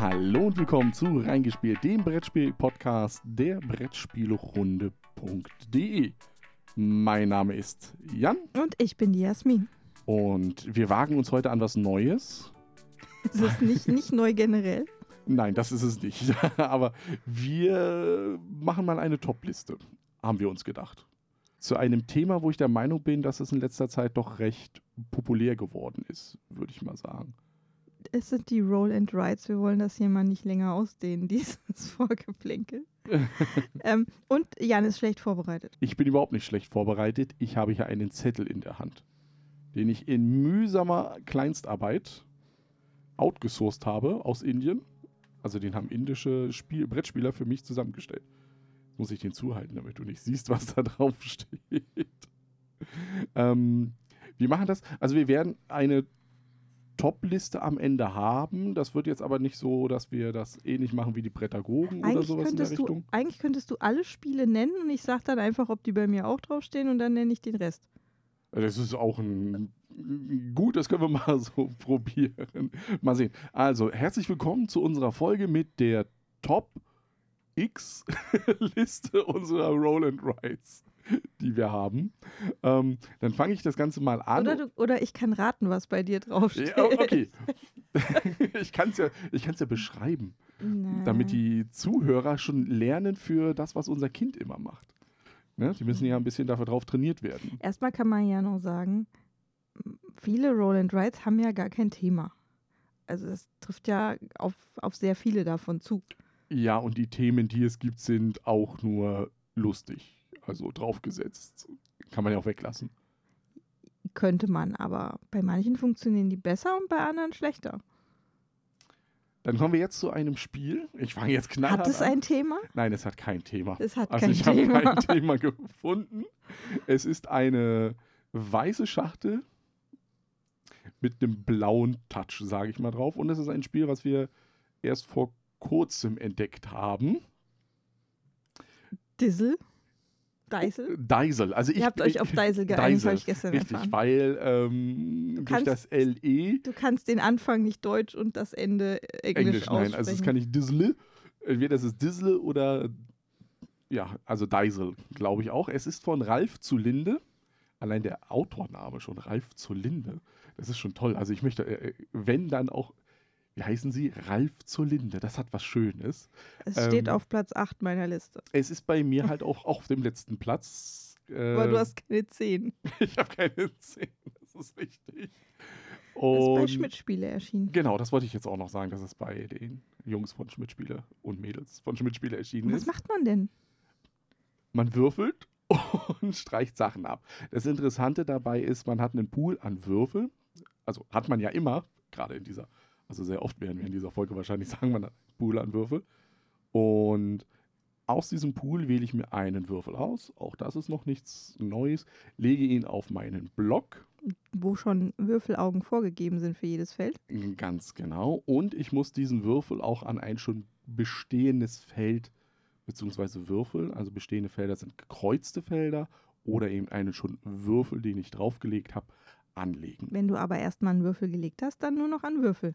Hallo und willkommen zu Reingespielt, dem Brettspiel-Podcast der Brettspielrunde.de. Mein Name ist Jan Und ich bin die Jasmin. und wir wagen uns heute an was Neues. Es ist nicht, nicht neu generell. Nein, das ist es nicht. Aber wir machen mal eine Top-Liste, haben wir uns gedacht. Zu einem Thema, wo ich der Meinung bin, dass es in letzter Zeit doch recht populär geworden ist, würde ich mal sagen. Es sind die Roll and Rides. Wir wollen das hier mal nicht länger ausdehnen, dieses Vorgeplänkel. ähm, und Jan ist schlecht vorbereitet. Ich bin überhaupt nicht schlecht vorbereitet. Ich habe hier einen Zettel in der Hand, den ich in mühsamer Kleinstarbeit outgesourced habe aus Indien. Also den haben indische Spiel Brettspieler für mich zusammengestellt. Muss ich den zuhalten, damit du nicht siehst, was da drauf steht. ähm, wir machen das. Also wir werden eine Top-Liste am Ende haben. Das wird jetzt aber nicht so, dass wir das ähnlich machen wie die Prädagogen oder Eigentlich sowas in der könntest, du, Richtung. eigentlich könntest du alle Spiele nennen und ich sage dann einfach, ob die bei mir auch draufstehen und dann nenne ich den Rest. Das ist auch ein. Gut, das können wir mal so probieren. Mal sehen. Also, herzlich willkommen zu unserer Folge mit der Top X-Liste unserer Roll and Rides, die wir haben. Ähm, dann fange ich das Ganze mal an. Oder, du, oder ich kann raten, was bei dir draufsteht. ja, okay. ich kann es ja, ich ja beschreiben, damit die Zuhörer schon lernen für das, was unser Kind immer macht. Ne? Die müssen ja ein bisschen dafür drauf trainiert werden. Erstmal kann man ja noch sagen, viele Roll and Rides haben ja gar kein Thema. Also das trifft ja auf, auf sehr viele davon zu. Ja, und die Themen, die es gibt, sind auch nur lustig. Also draufgesetzt. Kann man ja auch weglassen. Könnte man, aber bei manchen funktionieren die besser und bei anderen schlechter. Dann kommen wir jetzt zu einem Spiel. Ich fange jetzt knallhart Hat es an. ein Thema? Nein, es hat kein Thema. Es hat Also kein ich habe Thema. kein Thema gefunden. Es ist eine weiße Schachtel mit einem blauen Touch, sage ich mal drauf. Und es ist ein Spiel, was wir erst vor kurzem entdeckt haben. Dizzle? Deisel? Deisel. Also ich, Ihr habt euch auf Deisel geeinigt, habe ich gestern Richtig, erfahren. weil ähm, durch kannst- das LE Du kannst den Anfang nicht Deutsch und das Ende Englisch, Englisch, nein, aussprechen. also es kann nicht Dizzle. Entweder es ist Dizzle oder ja, also Deisel, glaube ich auch. Es ist von Ralf zu Linde. Allein der Autorname schon, Ralf zu Linde. Das ist schon toll. Also ich möchte, äh, wenn dann auch, wie heißen sie? Ralf zur Linde. Das hat was Schönes. es steht ähm, auf Platz 8 meiner Liste. Es ist bei mir halt auch auf dem letzten Platz. Aber du Äh, hast keine 10. ich habe keine Zehn, das ist richtig. Das ist bei Und Schmidt-Spiele erschienen. Genau, das wollte ich jetzt auch noch sagen, dass es bei den Jungs von Schmidt-Spiele und Mädels von Schmidt-Spiele erschienen Was ist. macht man denn? Man würfelt und streicht Sachen ab. Das Interessante dabei ist, man hat einen Pool an Würfel. Also hat man ja immer, gerade in dieser, also sehr oft werden wir in dieser Folge wahrscheinlich sagen, man hat einen Pool an Würfel. Und aus diesem Pool wähle ich mir einen Würfel aus. Auch das ist noch nichts Neues. Lege ihn auf meinen Block Wo schon Würfelaugen vorgegeben sind für jedes Feld. Ganz genau. Und ich muss diesen Würfel auch an ein schon bestehendes Feld beziehungsweise Würfel, also bestehende Felder sind gekreuzte Felder oder eben einen schon Würfel, den ich draufgelegt habe, anlegen. Wenn du aber erstmal einen Würfel gelegt hast, dann nur noch an Würfel.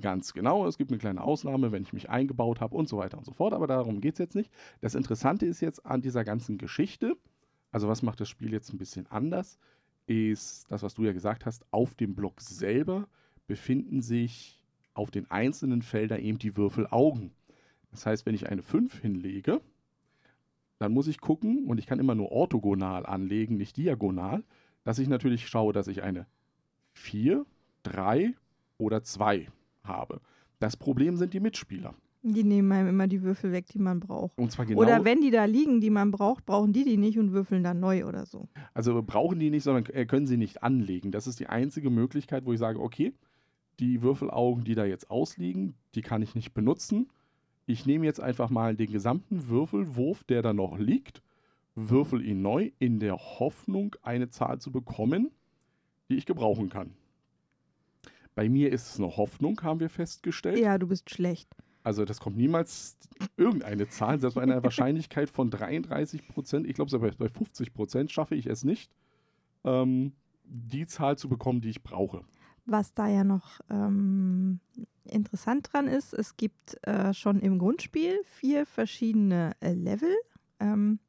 Ganz genau. Es gibt eine kleine Ausnahme, wenn ich mich eingebaut habe und so weiter und so fort, aber darum geht es jetzt nicht. Das Interessante ist jetzt an dieser ganzen Geschichte, also was macht das Spiel jetzt ein bisschen anders, ist das, was du ja gesagt hast, auf dem Block selber befinden sich auf den einzelnen Feldern eben die Würfelaugen. Das heißt, wenn ich eine 5 hinlege, dann muss ich gucken, und ich kann immer nur orthogonal anlegen, nicht diagonal, dass ich natürlich schaue, dass ich eine 4, 3 oder 2 habe. Das Problem sind die Mitspieler. Die nehmen einem immer die Würfel weg, die man braucht. Und zwar genau, Oder wenn die da liegen, die man braucht, brauchen die die nicht und würfeln dann neu oder so. also brauchen die nicht, sondern äh, können sie nicht anlegen. Das ist die einzige Möglichkeit, wo ich sage, okay, die Würfelaugen, die da jetzt ausliegen, die kann ich nicht benutzen. Ich nehme jetzt einfach mal den gesamten Würfelwurf, der da noch liegt, würfel ihn neu in der Hoffnung, eine Zahl zu bekommen, die ich gebrauchen kann. Bei mir ist es eine Hoffnung, haben wir festgestellt. Ja, du bist schlecht. Also das kommt niemals irgendeine Zahl, selbst bei einer Wahrscheinlichkeit von 33 Prozent, ich glaube sogar bei 50 Prozent schaffe ich es nicht, ähm, die Zahl zu bekommen, die ich brauche. Was da ja noch ähm, interessant dran ist, es gibt äh, schon im Grundspiel vier verschiedene äh, Level. Ähm,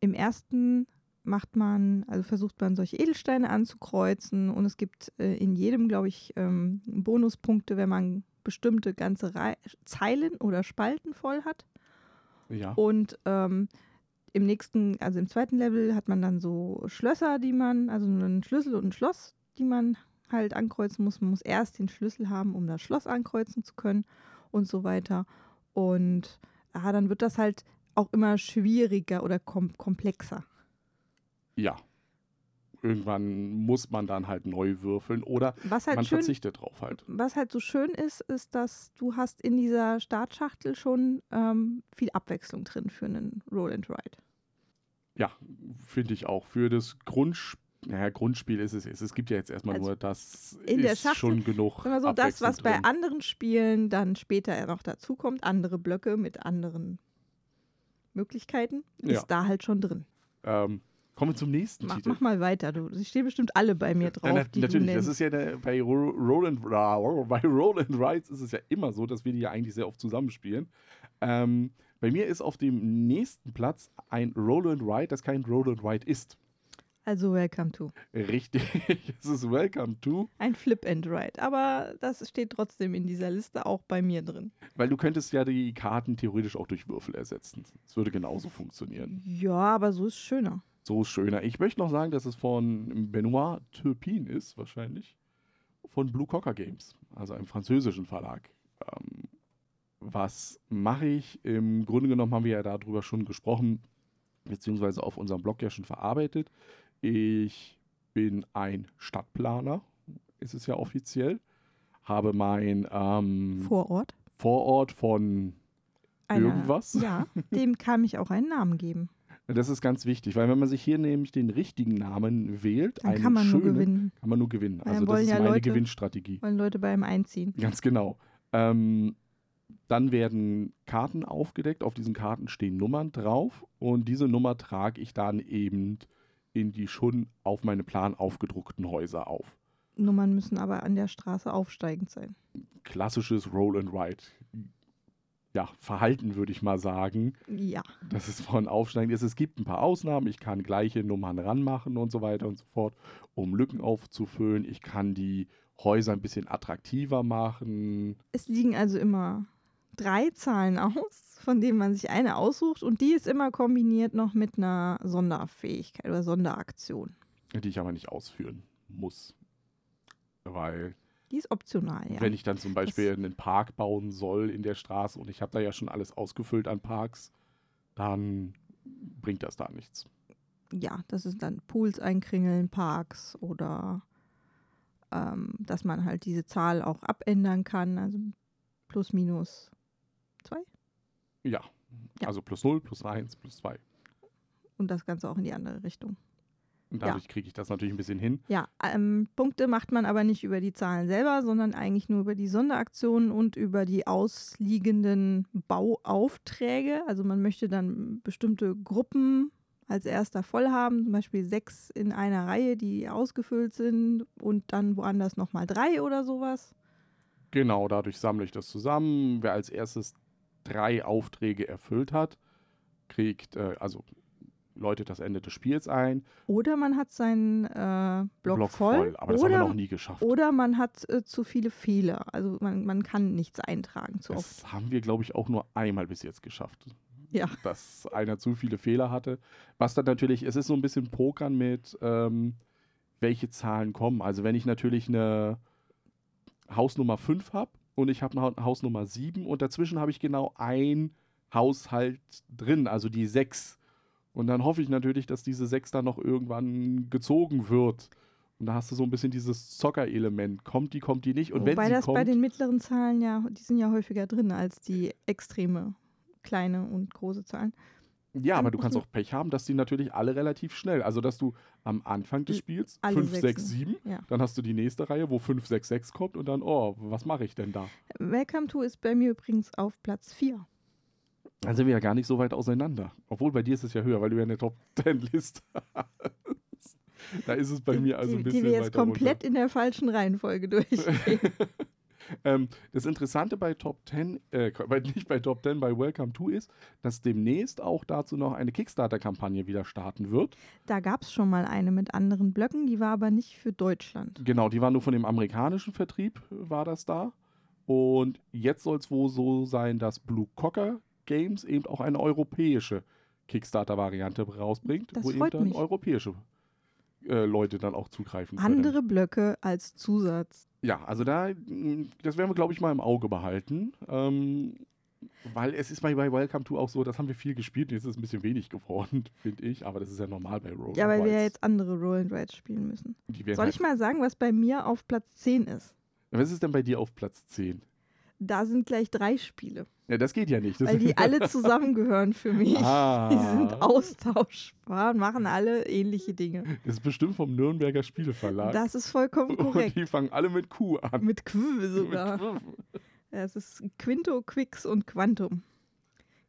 Im ersten macht man, also versucht man solche Edelsteine anzukreuzen und es gibt äh, in jedem, glaube ich, ähm, Bonuspunkte, wenn man bestimmte ganze Rei Zeilen oder Spalten voll hat. Ja. Und ähm, im nächsten, also im zweiten Level hat man dann so Schlösser, die man, also einen Schlüssel und ein Schloss, die man halt ankreuzen muss. Man muss erst den Schlüssel haben, um das Schloss ankreuzen zu können und so weiter. Und ja, dann wird das halt auch immer schwieriger oder kom komplexer. Ja. Irgendwann muss man dann halt neu würfeln oder Was halt man schön, verzichtet drauf halt. was halt so schön ist, ist, dass du hast in dieser Startschachtel schon ähm, viel Abwechslung drin für einen Roll and Ride. Ja, finde ich auch. Für das Grundspiel, naja, Grundspiel ist es. Es gibt ja jetzt erstmal Also nur, das in der ist Schachtel- schon genug. So, das, was bei drin. anderen Spielen dann später noch dazukommt, andere Blöcke mit anderen Möglichkeiten, Ja. ist da halt schon drin. Ähm, kommen wir zum nächsten Mach, Titel. mach mal weiter, du. Sie stehen bestimmt alle bei mir drauf, Ja, na, natürlich, das ist ja der, bei Ro- Roll and, Ra- bei Roll and Rides ist es ja immer so, dass wir die ja eigentlich sehr oft zusammenspielen. Ähm, bei mir ist auf dem nächsten Platz ein Roll and Ride, das kein Roll and Ride ist. Also welcome to. Richtig, es ist Welcome to, Ein Flip and Ride. Aber das steht trotzdem in dieser Liste auch bei mir drin. weil du könntest ja die Karten theoretisch auch durch Würfel ersetzen. Es würde genauso funktionieren. Ja, aber so ist schöner. So schöner. Ich möchte noch sagen, dass es von Benoit Turpin ist, wahrscheinlich. Von Blue Cocker Games, also einem französischen Verlag. Ähm, was mache ich? Im Grunde genommen haben wir ja darüber schon gesprochen, beziehungsweise auf unserem Blog ja schon verarbeitet. Ich bin ein Stadtplaner, ist es ja offiziell. Habe mein ähm, Vorort. Vorort von Einer- irgendwas. Ja, dem kann ich auch einen Namen geben. Das ist ganz wichtig, weil wenn man sich hier nämlich den richtigen Namen wählt, Dann kann man nur schönen, gewinnen. kann man nur gewinnen. Weil Also das ist ja meine Leute- Gewinnstrategie. Wollen Leute beim Einziehen. Ganz genau. Ähm, dann werden Karten aufgedeckt. Auf diesen Karten stehen Nummern drauf und diese Nummer trage ich dann eben in die schon auf meine Plan aufgedruckten Häuser auf. Nummern müssen aber an der Straße aufsteigend sein. Klassisches Roll and Ride. Ja, Verhalten würde ich mal sagen. Ja. dass es von aufsteigend ist. Es gibt ein paar Ausnahmen. Ich kann gleiche Nummern ranmachen und so weiter und so fort, um Lücken aufzufüllen. Ich kann die Häuser ein bisschen attraktiver machen. Es liegen also immer drei Zahlen aus, von denen man sich eine aussucht und die ist immer kombiniert noch mit einer Sonderfähigkeit oder Sonderaktion. die ich aber nicht ausführen muss. Weil, Die ist optional, ja. wenn ich dann zum Beispiel einen Park bauen soll in der Straße und ich habe da ja schon alles ausgefüllt an Parks, dann bringt das da nichts. ja, das ist dann Pools einkringeln, Parks oder ähm, dass man halt diese Zahl auch abändern kann, also plus minus zwei Ja, Ja. also plus 0, plus 1, plus 2. und das Ganze auch in die andere Richtung. Und Ja. dadurch kriege ich das natürlich ein bisschen hin. Ja, ähm, Punkte macht man aber nicht über die Zahlen selber, sondern eigentlich nur über die Sonderaktionen und über die ausliegenden Bauaufträge. Also man möchte dann bestimmte Gruppen als erster voll haben, zum Beispiel sechs in einer Reihe, die ausgefüllt sind und dann woanders nochmal drei oder sowas. Genau, dadurch sammle ich das zusammen. Wer als erstes drei Aufträge erfüllt hat, kriegt, äh, also läutet das Ende des Spiels ein. Oder man hat seinen äh, Block, voll. Aber das haben wir noch nie geschafft. oder man hat äh, zu viele Fehler. Also man, man kann nichts eintragen zu oft. Das haben wir, glaube ich, auch nur einmal bis jetzt geschafft. Ja. Dass einer zu viele Fehler hatte. Was dann natürlich, es ist so ein bisschen Pokern mit, ähm, welche Zahlen kommen. Also wenn ich natürlich eine Hausnummer 5 habe und ich habe eine Hausnummer 7 und dazwischen habe ich genau ein Haushalt drin, also die 6. Und dann hoffe ich natürlich, dass diese 6 dann noch irgendwann gezogen wird. Und da hast du so ein bisschen dieses Zocker-Element. Kommt die, kommt die nicht? Und Wobei wenn sie das kommt, bei den mittleren Zahlen ja, die sind ja häufiger drin als die extreme kleine und große Zahlen. Ja, aber du kannst auch Pech haben, dass die natürlich alle relativ schnell, also dass du am Anfang des Spiels alle 5, 6, Sechsen. 7, Ja. dann hast du die nächste Reihe, wo 5, 6, 6 kommt und dann, oh, was mache ich denn da? Welcome to ist bei mir übrigens auf Platz 4. Dann sind wir ja gar nicht so weit auseinander. Obwohl bei dir ist es ja höher, weil du ja eine Top 10 Liste hast. Da ist es bei mir also die, ein bisschen die wir jetzt komplett in der falschen Reihenfolge durchgehen. runter. Ähm, das Interessante bei Top 10, äh, nicht bei Top 10, bei Welcome to ist, dass demnächst auch dazu noch eine Kickstarter-Kampagne wieder starten wird. Da gab es schon mal eine mit anderen Blöcken, die war aber nicht für Deutschland. Genau, die war nur von dem amerikanischen Vertrieb, war das da. Und jetzt soll es wohl so sein, dass Blue Cocker Games eben auch eine europäische Kickstarter-Variante rausbringt, Das wo eben dann mich. europäische äh, Leute dann auch zugreifen können. Andere Blöcke als Zusatz. Ja, also da, mh, das werden wir, glaube ich, mal im Auge behalten. Ähm, weil es ist bei, bei Welcome to auch so, das haben wir viel gespielt, jetzt ist es ein bisschen wenig geworden, finde ich, aber das ist ja normal bei Roll. Ja, weil wir ja jetzt andere Roll and Ride spielen müssen. Soll halt, ich mal sagen, was bei mir auf Platz 10 ist? Was ist denn bei dir auf Platz 10? Da sind gleich drei Spiele, Ja, das geht ja nicht. Das weil die alle zusammengehören für mich. ah, Die sind austauschbar und machen alle ähnliche Dinge. Das ist bestimmt vom Nürnberger Spieleverlag. Das ist vollkommen Und korrekt. die fangen alle mit Q an. Mit Q sogar. Mit Q. Es ist Quinto, Quix und Quantum.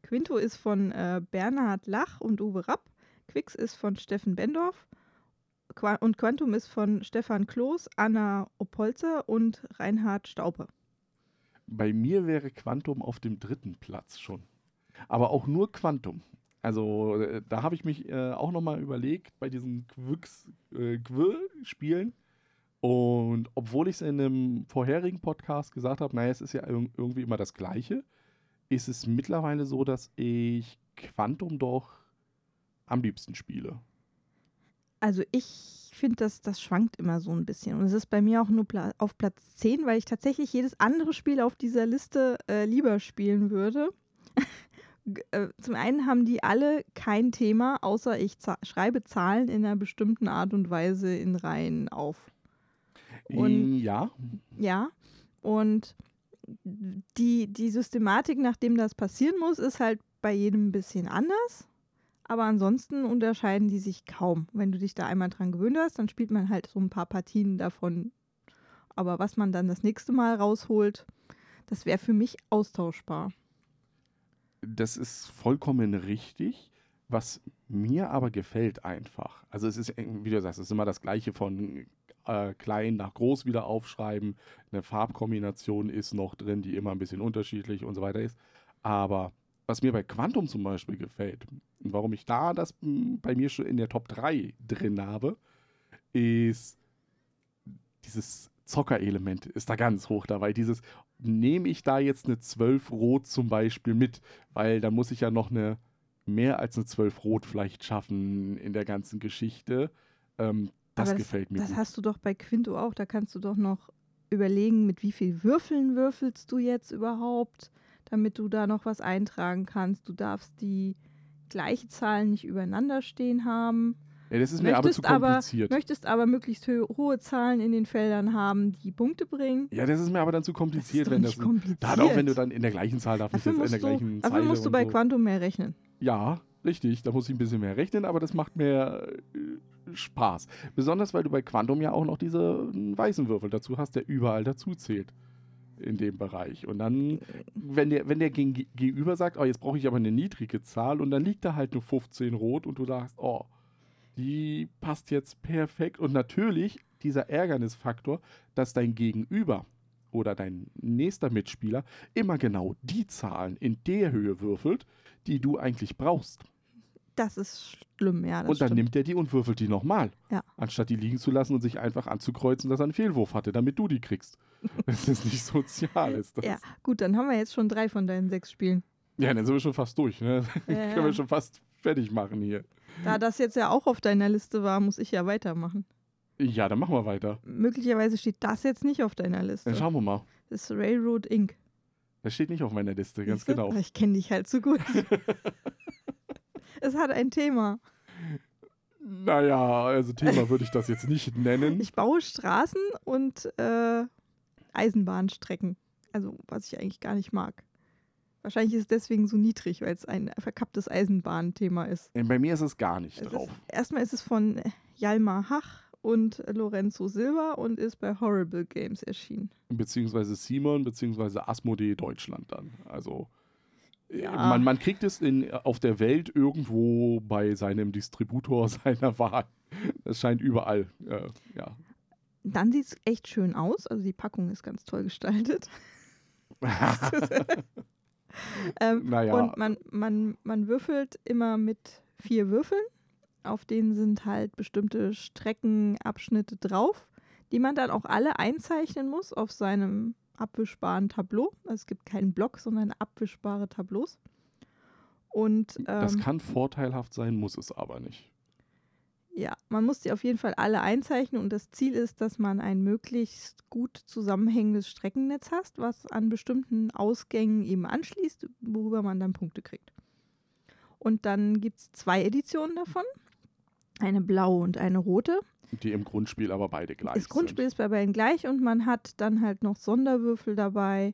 Quinto ist von äh, Bernhard Lach und Uwe Rapp. Quix ist von Steffen Bendorf. Qua und Quantum ist von Stefan Kloß, Anna Opolzer und Reinhard Staupe. Bei mir wäre Quantum auf dem dritten Platz schon. Aber auch nur Quantum. Also äh, da habe ich mich äh, auch nochmal überlegt bei diesen Quicks, äh. Und obwohl ich es in einem vorherigen Podcast gesagt habe, naja, es ist ja irg- irgendwie immer das Gleiche, ist es mittlerweile so, dass ich Quantum doch am liebsten spiele. Also ich finde, das, das schwankt immer so ein bisschen. Und es ist bei mir auch nur Pla auf Platz 10, weil ich tatsächlich jedes andere Spiel auf dieser Liste äh, lieber spielen würde. Äh, Zum einen haben die alle kein Thema, außer ich schreibe Zahlen in einer bestimmten Art und Weise in Reihen auf. Und- ja, Ja, und die, die Systematik, nachdem das passieren muss, ist halt bei jedem ein bisschen anders. Aber ansonsten unterscheiden die sich kaum. Wenn du dich da einmal dran gewöhnt hast, dann spielt man halt so ein paar Partien davon. Aber was man dann das nächste Mal rausholt, das wäre für mich austauschbar. Das ist vollkommen richtig. Was mir aber gefällt einfach, also es ist, wie du sagst, es ist immer das Gleiche von äh, klein nach groß wieder aufschreiben. Eine Farbkombination ist noch drin, die immer ein bisschen unterschiedlich und so weiter ist. Aber was mir bei Quantum zum Beispiel gefällt und warum ich da das m, bei mir schon in der Top 3 drin habe, ist dieses Zockerelement ist da ganz hoch dabei. Dieses, nehme ich da jetzt eine 12 Rot zum Beispiel mit, weil dann muss ich ja noch eine mehr als eine 12 Rot vielleicht schaffen in der ganzen Geschichte. Ähm, das Aber gefällt mir Das gut. hast du doch bei Quinto auch. Da kannst du doch noch überlegen, mit wie viel Würfeln würfelst du jetzt überhaupt, damit du da noch was eintragen kannst. Du darfst die gleiche Zahl nicht übereinander stehen haben. Ja, das ist mir aber zu möchtest aber- kompliziert. Möchtest aber möglichst hohe Zahlen in den Feldern haben, die Punkte bringen. ja, das ist mir aber dann zu Das ist kompliziert, doch wenn das. kompliziert. Da auch wenn du dann in der gleichen Zahl darf, nicht dafür in der du, gleichen dafür Zeile musst du bei so. Quantum mehr rechnen. Ja, richtig. Da muss ich ein bisschen mehr rechnen, aber das macht mir äh, Spaß. Besonders, weil du bei Quantum ja auch noch diese äh, weißen Würfel dazu hast, der überall dazu zählt in dem Bereich. Und dann, wenn der, wenn der gegen, gegenüber sagt, oh, jetzt brauche ich aber eine niedrige Zahl und dann liegt da halt eine 15 rot und du sagst, oh, die passt jetzt perfekt. Und natürlich dieser Ärgernisfaktor, dass dein Gegenüber oder dein nächster Mitspieler immer genau die Zahlen in der Höhe würfelt, die du eigentlich brauchst. Das ist schlimm, ja. Und dann stimmt. nimmt er die und würfelt die nochmal. Ja. Anstatt die liegen zu lassen und sich einfach anzukreuzen, dass er einen Fehlwurf hatte, damit du die kriegst. Das ist nicht sozial. Ist das. Ja, gut, dann haben wir jetzt schon drei von deinen sechs Spielen. ja, dann sind wir schon fast durch. Ne? Ja, Können wir schon fast fertig machen hier. Da das jetzt ja auch auf deiner Liste war, muss ich ja weitermachen. Ja, dann machen wir weiter. Möglicherweise steht das jetzt nicht auf deiner Liste. Dann schauen wir mal. Das ist Railroad Inc. Das steht nicht auf meiner Liste, ganz Siehste? genau. Ich kenne dich halt so gut. es hat ein Thema. Naja, also Thema würde ich das jetzt nicht nennen. Ich baue Straßen und äh, Eisenbahnstrecken. Also, was ich eigentlich gar nicht mag. Wahrscheinlich ist es deswegen so niedrig, weil es ein verkapptes Eisenbahnthema ist. Bei mir ist es gar nicht Es drauf. ist erstmal ist es von Jalmar Hach und Lorenzo Silva und ist bei Horrible Games erschienen. beziehungsweise Simon, beziehungsweise Asmodee Deutschland dann. Also äh, Ja. man, man kriegt es in, auf der Welt irgendwo bei seinem Distributor seiner Wahl. Das scheint überall, äh, ja. Dann sieht es echt schön aus. Also die Packung ist ganz toll gestaltet. ähm, Naja. Und man, man, man würfelt immer mit vier Würfeln. Auf denen sind halt bestimmte Streckenabschnitte drauf, die man dann auch alle einzeichnen muss auf seinem abwischbaren Tableau. Also es gibt keinen Block, sondern abwischbare Tableaus. Und das ähm, kann vorteilhaft sein, muss es aber nicht. Ja, man muss die auf jeden Fall alle einzeichnen und das Ziel ist, dass man ein möglichst gut zusammenhängendes Streckennetz hat, was an bestimmten Ausgängen eben anschließt, worüber man dann Punkte kriegt. Und dann gibt es zwei Editionen davon. Eine blaue und eine rote. Die im Grundspiel aber beide gleich Das Grundspiel sind. ist bei beiden gleich und man hat dann halt noch Sonderwürfel dabei.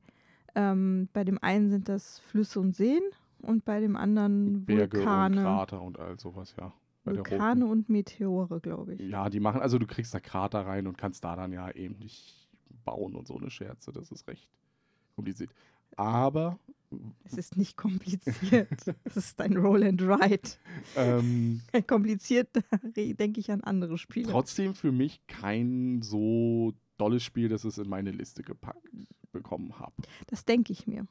Ähm, bei dem einen sind das Flüsse und Seen und bei dem anderen Berge und Vulkane, Krater und all sowas, ja. Vulkane und Meteore, glaube ich. Ja, die machen, also du kriegst da Krater rein und kannst da dann ja eben nicht bauen und so eine Scherze. Das ist recht kompliziert. Aber Es ist nicht kompliziert. Es ist ein Roll and Ride. ähm, Kompliziert, denke ich an andere Spiele. trotzdem für mich kein so dolles Spiel, dass es in meine Liste gepackt bekommen habe. Das denke ich mir.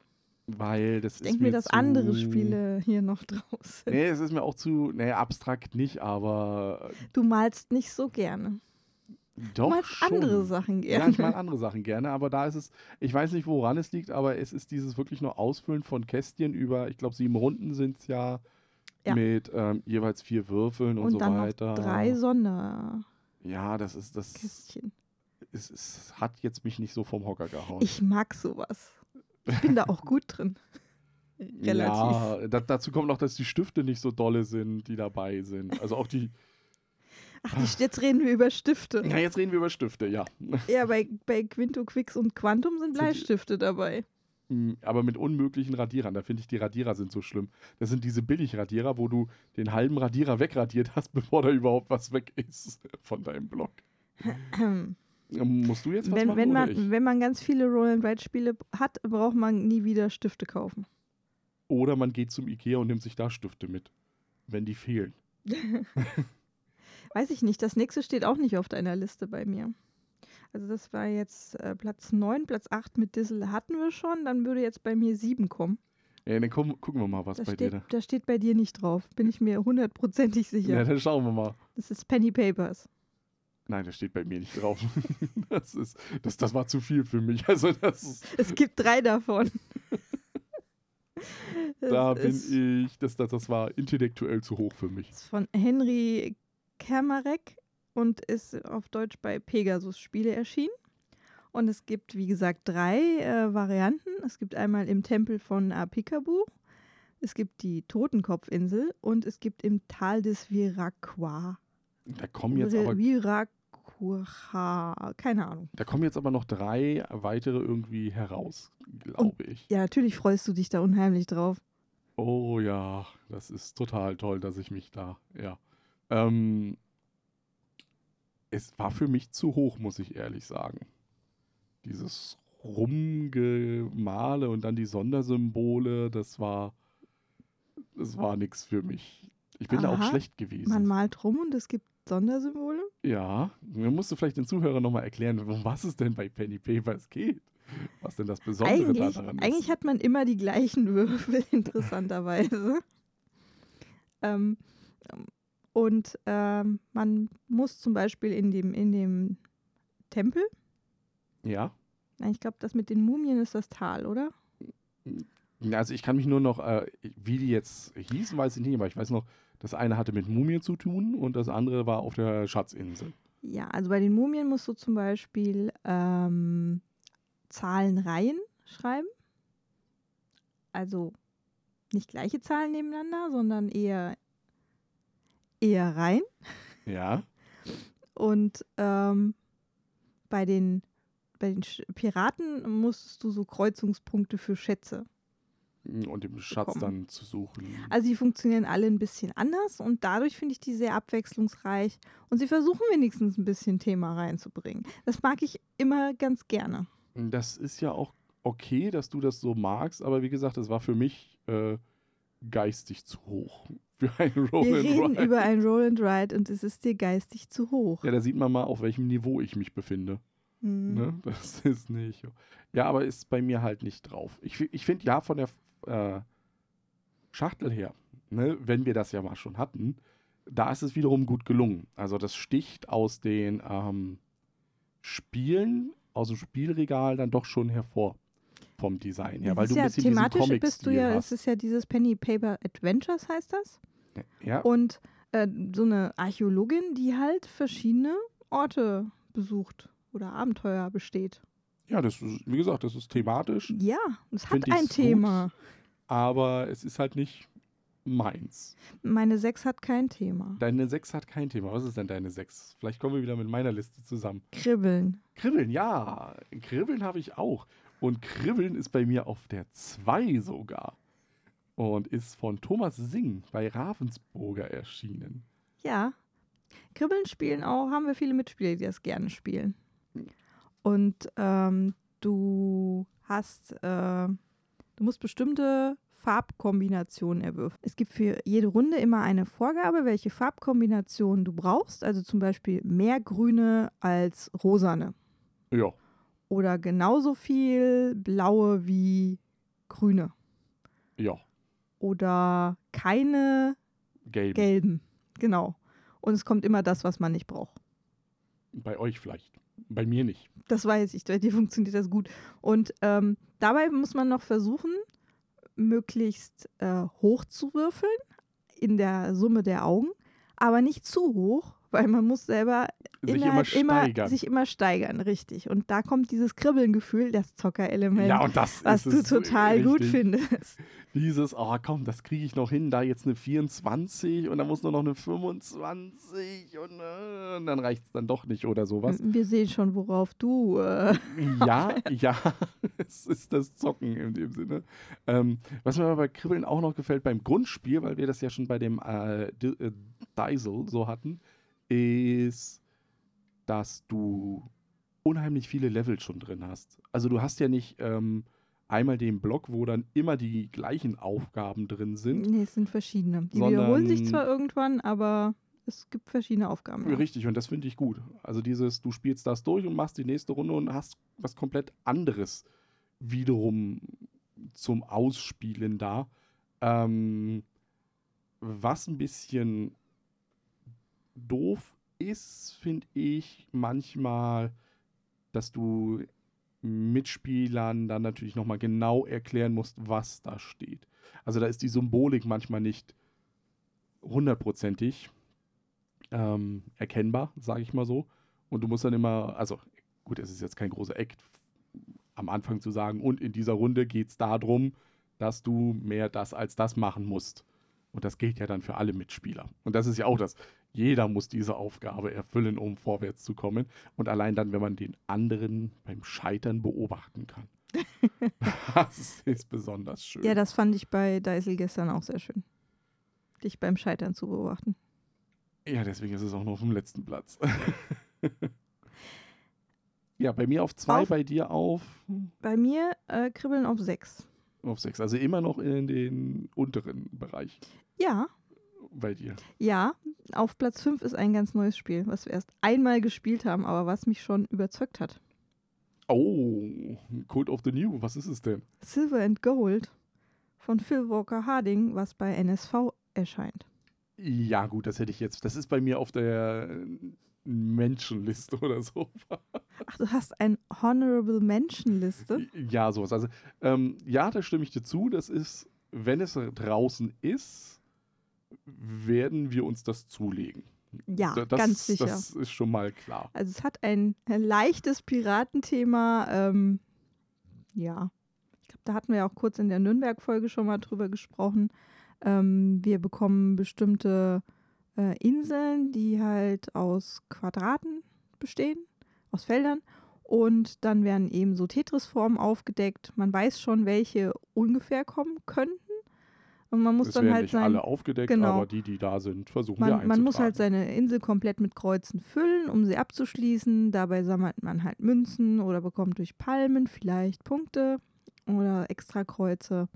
Weil das Ich ist denke mir, dass zu, andere Spiele hier noch draus sind. Nee, es ist mir auch zu, nee, abstrakt nicht, aber Du malst nicht so gerne. doch du malst schon. andere Sachen Ja, gerne. ich mag andere Sachen gerne, aber da ist es, ich weiß nicht, woran es liegt, aber es ist dieses wirklich nur Ausfüllen von Kästchen über, ich glaube, sieben Runden sind es ja, Ja. mit ähm, jeweils vier Würfeln und, und so dann weiter. noch drei Sonderkästchen. Ja, das ist, das es, es hat jetzt mich nicht so vom Hocker gehauen. Ich mag sowas. Ich bin da auch gut drin. Relativ. Ja, da, dazu kommt noch, dass die Stifte nicht so dolle sind, die dabei sind. Also auch die, Ach, die, jetzt reden wir über Stifte. ja, jetzt reden wir über Stifte, ja. Ja, bei, bei Quinto, Quix und Quantum sind Bleistifte dabei. Mm, Aber mit unmöglichen Radierern. Da finde ich, die Radierer sind so schlimm. Das sind diese Billig-Radierer, wo du den halben Radierer wegradiert hast, bevor da überhaupt was weg ist von deinem Block. Musst du jetzt was Wenn, machen wenn, man, wenn man ganz viele Roll-and-Ride-Spiele hat, braucht man nie wieder Stifte kaufen. Oder man geht zum Ikea und nimmt sich da Stifte mit, wenn die fehlen. Weiß ich nicht. Das nächste steht auch nicht auf deiner Liste bei mir. Also das war jetzt äh, Platz 9, Platz 8 mit Dissel hatten wir schon. Dann würde jetzt bei mir 7 kommen. Ja, dann komm, gucken wir mal, was Das bei steht, dir da. das steht bei dir nicht drauf. Bin ich mir hundertprozentig sicher. Ja, dann schauen wir mal. Das ist Penny Papers. Nein, das steht bei mir nicht drauf. Das, ist, das, das war zu viel für mich. Also das Es gibt drei davon. da bin ich, das, das, das war intellektuell zu hoch für mich. ist von Henry Kermarek und ist auf Deutsch bei Pegasus Spiele erschienen. Und es gibt, wie gesagt, drei äh, Varianten. Es gibt einmal im Tempel von Apikabu, es gibt die Totenkopfinsel und es gibt im Tal des Viraqua. Da kommen jetzt aber Viraqua, keine Ahnung. Da kommen jetzt aber noch drei weitere irgendwie heraus, glaube ich. Ja, natürlich freust du dich da unheimlich drauf. Oh ja, das ist total toll, dass ich mich da, ja. Ähm, es war für mich zu hoch, muss ich ehrlich sagen. Dieses Rumgemale und dann die Sondersymbole, das war, das war nichts für mich. Ich bin da auch Aha, schlecht gewesen. Man malt rum und es gibt Sondersymbole. Ja, dann musst du vielleicht den Zuhörern nochmal erklären, um was es denn bei Penny Papers geht. Was denn das Besondere Eigentlich, daran ist. eigentlich hat man immer die gleichen Würfel, interessanterweise. ähm, und ähm, man muss zum Beispiel in dem, in dem Tempel, ja. nein, ich glaube, das mit den Mumien ist das Tal, oder? Ja, Also ich kann mich nur noch, äh, wie die jetzt hießen, weiß ich nicht, aber ich weiß noch, das eine hatte mit Mumien zu tun und das andere war auf der Schatzinsel. Ja, also bei den Mumien musst du zum Beispiel ähm, Zahlenreihen schreiben. Also nicht gleiche Zahlen nebeneinander, sondern eher, eher Reihen. Ja. Und ähm, bei den, bei den Piraten musstest du so Kreuzungspunkte für Schätze. Und den Schatz Bekommen. dann zu suchen. Also die funktionieren alle ein bisschen anders und dadurch finde ich die sehr abwechslungsreich und sie versuchen wenigstens ein bisschen Thema reinzubringen. Das mag ich immer ganz gerne. Das ist ja auch okay, dass du das so magst, aber wie gesagt, das war für mich äh, geistig zu hoch Für ein Roll Wir and reden Ride. über ein Roll and Ride und es ist dir geistig zu hoch. Ja, da sieht man mal, auf welchem Niveau ich mich befinde. Mhm. Ne? Das ist nicht. Ja, aber ist bei mir halt nicht drauf. Ich, ich finde ja von der äh, Schachtel her, ne, wenn wir das ja mal schon hatten, da ist es wiederum gut gelungen. Also das sticht aus den ähm, Spielen, aus dem Spielregal dann doch schon hervor vom Design her, weil du ein ja, bisschen diesen thematisch bist du ja, es hast. ist ja dieses Penny Paper Adventures heißt das. Ja, Und äh, so eine Archäologin, die halt verschiedene Orte besucht oder Abenteuer besteht. Ja, das ist, wie gesagt, das ist thematisch, Ja, es hat ein gut. Thema. aber es ist halt nicht meins. Meine 6 hat kein Thema. Deine 6 hat kein Thema. Was ist denn deine 6? Vielleicht kommen wir wieder mit meiner Liste zusammen. Kribbeln. Kribbeln, ja. Kribbeln habe ich auch. Und Kribbeln ist bei mir auf der 2 sogar. Und ist von Thomas Singh bei Ravensburger erschienen. Ja. Kribbeln spielen auch, haben wir viele Mitspieler, die das gerne spielen. Und ähm, du hast, äh, du musst bestimmte Farbkombinationen erwürfeln. Es gibt für jede Runde immer eine Vorgabe, welche Farbkombination du brauchst. Also zum Beispiel mehr Grüne als Rosane. Ja, Oder genauso viel Blaue wie Grüne. ja. Oder keine Gelb. Gelben. Genau. Und es kommt immer das, was man nicht braucht. Bei euch vielleicht. Bei mir nicht. Das weiß ich, bei dir funktioniert das gut. Und ähm, dabei muss man noch versuchen, möglichst äh, hoch zu würfeln in der Summe der Augen, aber nicht zu hoch, weil man muss selber Sich immer steigern. sich immer steigern, richtig. Und da kommt dieses Kribbelngefühl, das Zockerelement, ja, was du total gut richtig. findest. Dieses, oh komm, das kriege ich noch hin, da jetzt eine 24 und dann muss nur noch eine 25 und, äh, und dann reicht es dann doch nicht oder sowas. Wir sehen schon, worauf du. Äh, Ja, ja, es ist das Zocken in dem Sinne. Ähm, was mir aber bei Kribbeln auch noch gefällt beim Grundspiel, weil wir das ja schon bei dem äh, D- äh, Diesel so hatten, ist, dass du unheimlich viele Level schon drin hast. Also du hast ja nicht ähm, einmal den Block, wo dann immer die gleichen Aufgaben drin sind. nee, es sind verschiedene. Die wiederholen sich zwar irgendwann, aber es gibt verschiedene Aufgaben. ja. Richtig, und das finde ich gut. Also dieses, du spielst das durch und machst die nächste Runde und hast was komplett anderes wiederum zum Ausspielen da. Ähm, was ein bisschen doof ist, finde ich manchmal, dass du Mitspielern dann natürlich nochmal genau erklären musst, was da steht. Also da ist die Symbolik manchmal nicht hundertprozentig ähm, erkennbar, sage ich mal so. Und du musst dann immer, also gut, es ist jetzt kein großer Act am Anfang zu sagen, und in dieser Runde geht es darum, dass du mehr das als das machen musst. Und das gilt ja dann für alle Mitspieler. Und das ist ja auch das. Jeder muss diese Aufgabe erfüllen, um vorwärts zu kommen. Und allein dann, wenn man den anderen beim Scheitern beobachten kann. das ist besonders schön. Ja, das fand ich bei Deisel gestern auch sehr schön. Dich beim Scheitern zu beobachten. Ja, deswegen ist es auch noch auf dem letzten Platz. ja, bei mir auf zwei, Auf- bei dir auf, Bei mir äh, kribbeln auf sechs. auf sechs. Also immer noch in den unteren Bereich Ja, bei dir. ja. Auf Platz 5 ist ein ganz neues Spiel, was wir erst einmal gespielt haben, aber was mich schon überzeugt hat. Oh, Code of the New, was ist es denn? Silver and Gold von Phil Walker Harding, was bei NSV erscheint. Ja, gut, das hätte ich jetzt. Das ist bei mir auf der Menschenliste oder so. Ach, du hast ein Honorable Mention Liste? Ja, sowas. Also, ähm, ja, da stimme ich dir zu. Das ist, wenn es draußen ist, werden wir uns das zulegen. Ja, Da- das, ganz sicher. Das ist schon mal klar. Also es hat ein leichtes Piratenthema. Ähm, ja, ich glaube, da hatten wir auch kurz in der Nürnberg-Folge schon mal drüber gesprochen. Ähm, wir bekommen bestimmte äh, Inseln, die halt aus Quadraten bestehen, aus Feldern. Und dann werden eben so Tetris-Formen aufgedeckt. Man weiß schon, welche ungefähr kommen könnten. Und man muss es dann halt nicht sein, alle aufgedeckt, genau. aber die, die da sind, versuchen wir man, einzutragen. man muss halt seine Insel komplett mit Kreuzen füllen, um sie abzuschließen. Dabei sammelt man halt Münzen oder bekommt durch Palmen vielleicht Punkte oder Extrakreuze.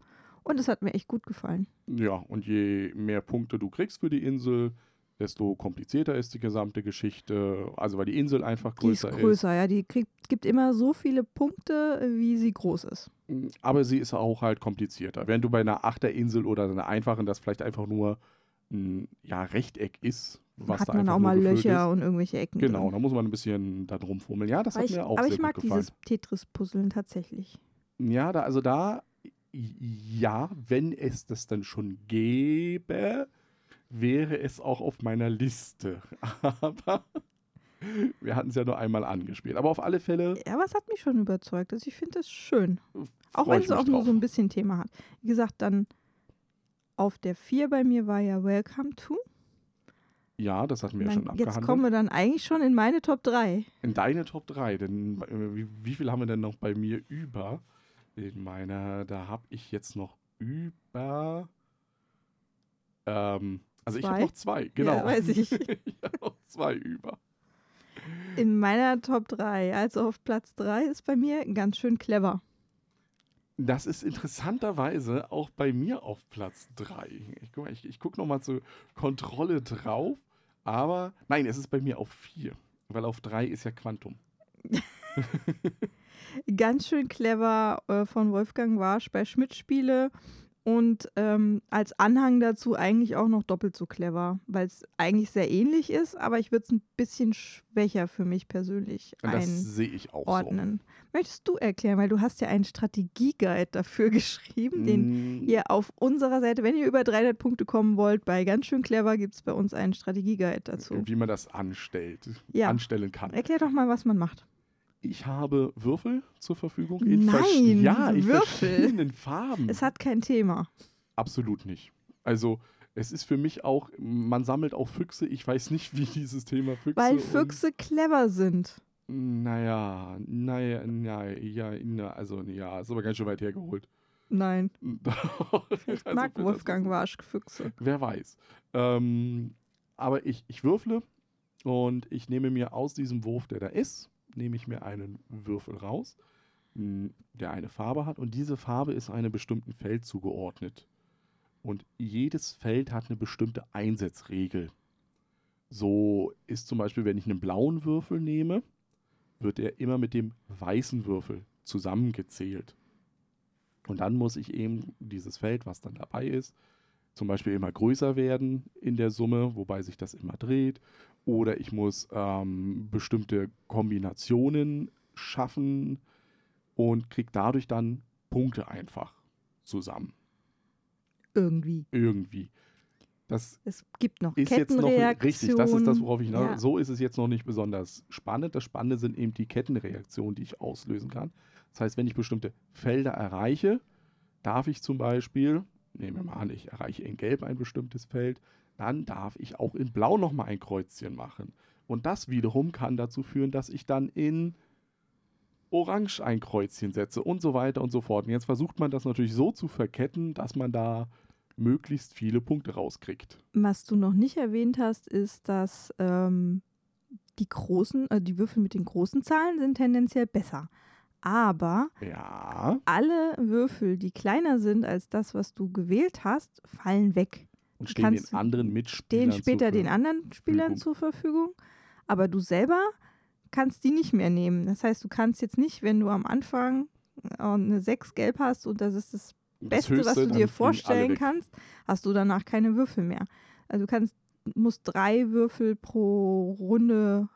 Und es hat mir echt gut gefallen. Ja, und je mehr Punkte du kriegst für die Insel, desto komplizierter ist die gesamte Geschichte. Also weil die Insel einfach Die ist größer ist. größer, ja. Die kriegt, gibt immer so viele Punkte, wie sie groß ist. Aber sie ist auch halt komplizierter. Während du bei einer Achterinsel oder einer einfachen, das vielleicht einfach nur ein ja, Rechteck ist, was hat da man auch mal Löcher ist. und irgendwelche Ecken. Genau, drin. da muss man ein bisschen da drum fummeln. Ja, das aber hat ich, mir auch aber ich mag dieses Tetris-Puzzeln tatsächlich. Ja, da, also da, ja, wenn es das dann schon gäbe, wäre es auch auf meiner Liste. Aber wir hatten es ja nur einmal angespielt. Aber auf alle Fälle Ja, aber es hat mich schon überzeugt. Also ich finde es schön. Auch wenn es auch mich nur drauf. so ein bisschen Thema hat. Wie gesagt, dann auf der 4 bei mir war ja Welcome to. Ja, das hatten wir ja Dann- schon jetzt abgehandelt. kommen wir dann eigentlich schon in meine Top 3. In deine Top 3, denn wie, wie viel haben wir denn noch bei mir über? In meiner, da habe ich jetzt noch über. Ähm, also ich habe Zwei? noch zwei, genau. Ja, weiß ich. ich habe noch zwei über. In meiner Top 3, also auf Platz 3, ist bei mir ganz schön clever. Das ist interessanterweise auch bei mir auf Platz 3. Ich gucke ich, ich guck nochmal zur Kontrolle drauf. Aber nein, es ist bei mir auf 4. Weil auf 3 ist ja Quantum. Ganz schön clever äh, von Wolfgang Warsch bei Schmidt Spiele und ähm, als Anhang dazu eigentlich auch noch doppelt so clever, weil es eigentlich sehr ähnlich ist, aber ich würde es ein bisschen schwächer für mich persönlich Und das sehe ich auch einordnen. Möchtest du erklären, weil du hast ja einen Strategieguide dafür so. geschrieben, den Mm, ihr auf unserer Seite, wenn ihr über 300 Punkte kommen wollt, bei ganz schön clever gibt es bei uns einen Strategieguide dazu. Wie man das anstellt, Ja. anstellen kann. Erklär doch mal, was man macht. Ich habe Würfel zur Verfügung. Nein, versch- ja, in Würfel. verschiedenen Farben. Es hat kein Thema. Absolut nicht. Also, es ist für mich auch, man sammelt auch Füchse. Ich weiß nicht, wie dieses Thema Füchse. Weil Füchse clever sind. Naja, naja, naja, ja, na, also, ja, ist aber ganz schön weit hergeholt. Nein, ich ich mag Wolfgang Warsch Füchse. Wer weiß. Ähm, aber ich, ich würfle und ich nehme mir aus diesem Wurf, der da ist, nehme ich mir einen Würfel raus, m, der eine Farbe hat und diese Farbe ist einem bestimmten Feld zugeordnet. Und jedes Feld hat eine bestimmte Einsatzregel. So ist zum Beispiel, wenn ich einen blauen Würfel nehme, wird er immer mit dem weißen Würfel zusammengezählt. Und dann muss ich eben dieses Feld, was dann dabei ist, zum Beispiel immer größer werden in der Summe, wobei sich das immer dreht. Oder ich muss ähm, bestimmte Kombinationen schaffen und kriege dadurch dann Punkte einfach zusammen. Irgendwie. Irgendwie. Das Es gibt noch ist jetzt noch richtig, das ist das, worauf ich. Ja. So ist es jetzt noch nicht besonders spannend. Das Spannende sind eben die Kettenreaktionen, die ich auslösen kann. Das heißt, wenn ich bestimmte Felder erreiche, darf ich zum Beispiel, nehmen wir mal an, ich erreiche in Gelb ein bestimmtes Feld, dann darf ich auch in Blau nochmal ein Kreuzchen machen. Und das wiederum kann dazu führen, dass ich dann in Orange ein Kreuzchen setze und so weiter und so fort. Und jetzt versucht man das natürlich so zu verketten, dass man da möglichst viele Punkte rauskriegt. Was du noch nicht erwähnt hast, ist, dass ähm, die großen, äh, die Würfel mit den großen Zahlen sind tendenziell besser. Aber Ja. alle Würfel, die kleiner sind als das, was du gewählt hast, fallen weg. Und stehen den anderen Mitspielern Den später den anderen Spielern zur Verfügung. Aber du selber kannst die nicht mehr nehmen. Das heißt, du kannst jetzt nicht, wenn du am Anfang äh, eine 6 gelb hast und das ist das Das Beste, was Höchste, du dir vorstellen kannst, hast du danach keine Würfel mehr. Also du kannst, musst drei Würfel pro Runde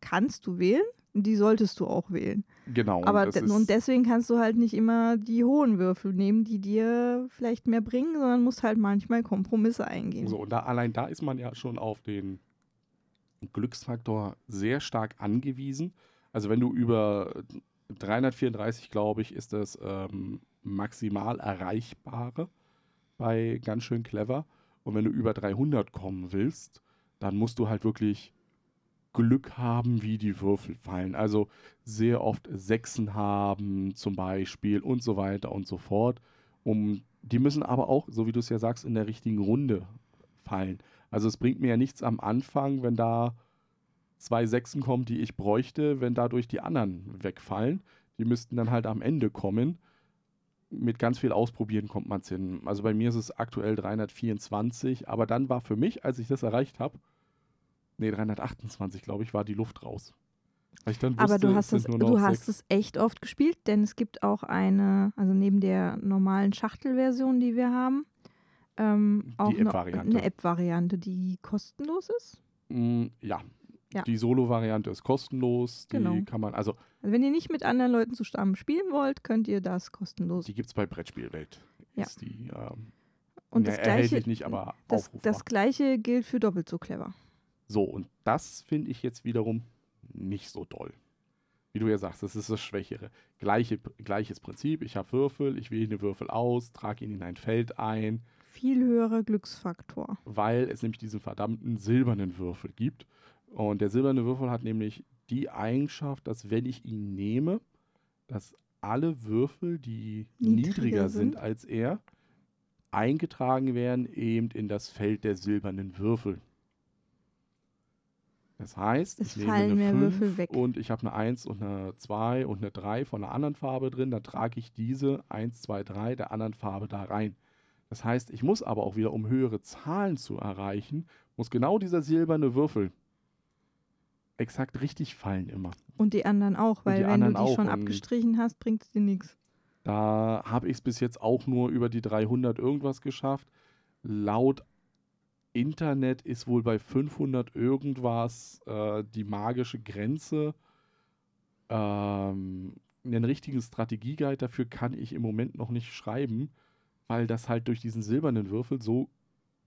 kannst du wählen. Die solltest du auch wählen. Genau. Aber das de- und deswegen kannst du halt nicht immer die hohen Würfel nehmen, die dir vielleicht mehr bringen, sondern musst halt manchmal Kompromisse eingehen. so, und da, allein da ist man ja schon auf den Glücksfaktor sehr stark angewiesen. Also wenn du über 334, glaube ich, ist das ähm, maximal erreichbare bei ganz schön clever. Und wenn du über 300 kommen willst, dann musst du halt wirklich Glück haben, wie die Würfel fallen. Also sehr oft Sechsen haben zum Beispiel und so weiter und so fort. Um, die müssen aber auch, so wie du es ja sagst, in der richtigen Runde fallen. Also es bringt mir ja nichts am Anfang, wenn da zwei Sechsen kommen, die ich bräuchte, wenn dadurch die anderen wegfallen. Die müssten dann halt am Ende kommen. mit ganz viel Ausprobieren kommt man es hin. Also bei mir ist es aktuell 324, aber dann war für mich, als ich das erreicht habe, nee, 328, glaube ich, war die Luft raus. Wusste, Aber du hast, es du hast sechs. es echt oft gespielt, denn es gibt auch eine, also neben der normalen Schachtelversion, die wir haben, ähm, auch App-Variante. eine App-Variante, die kostenlos ist. Mm, ja. Ja. Die Solo-Variante ist kostenlos. Die Genau. kann man, also Also wenn ihr nicht mit anderen Leuten zusammen spielen wollt, könnt ihr das kostenlos. die gibt es bei Brettspielwelt. Ja. Ist die ähm, Und das gleiche, nicht, aber das, das gleiche gilt für doppelt so clever. So, und das finde ich jetzt wiederum nicht so doll. Wie du ja sagst, das ist das Schwächere. Gleiche, gleiches Prinzip, ich habe Würfel, ich wähle den Würfel aus, trage ihn in ein Feld ein, Viel höherer Glücksfaktor. weil es nämlich diesen verdammten silbernen Würfel gibt. Und der silberne Würfel hat nämlich die Eigenschaft, dass wenn ich ihn nehme, dass alle Würfel, die Niedriger niedriger, sind sind. als er, eingetragen werden eben in das Feld der silbernen Würfel. Das heißt, Es ich nehme fallen eine mehr 5 Würfel weg. und ich habe eine 1 und eine 2 und eine 3 von einer anderen Farbe drin, dann trage ich diese 1, 2, 3 der anderen Farbe da rein. Das heißt, ich muss aber auch wieder, um höhere Zahlen zu erreichen, muss genau dieser silberne Würfel exakt richtig fallen immer. Und die anderen auch, weil wenn du die auch schon abgestrichen hast, bringt es dir nichts. Da habe ich es bis jetzt auch nur über die 300 irgendwas geschafft. Laut Internet ist wohl bei 500 irgendwas äh, die magische Grenze. Ähm, einen richtigen Strategieguide dafür kann ich im Moment noch nicht schreiben, weil das halt durch diesen silbernen Würfel so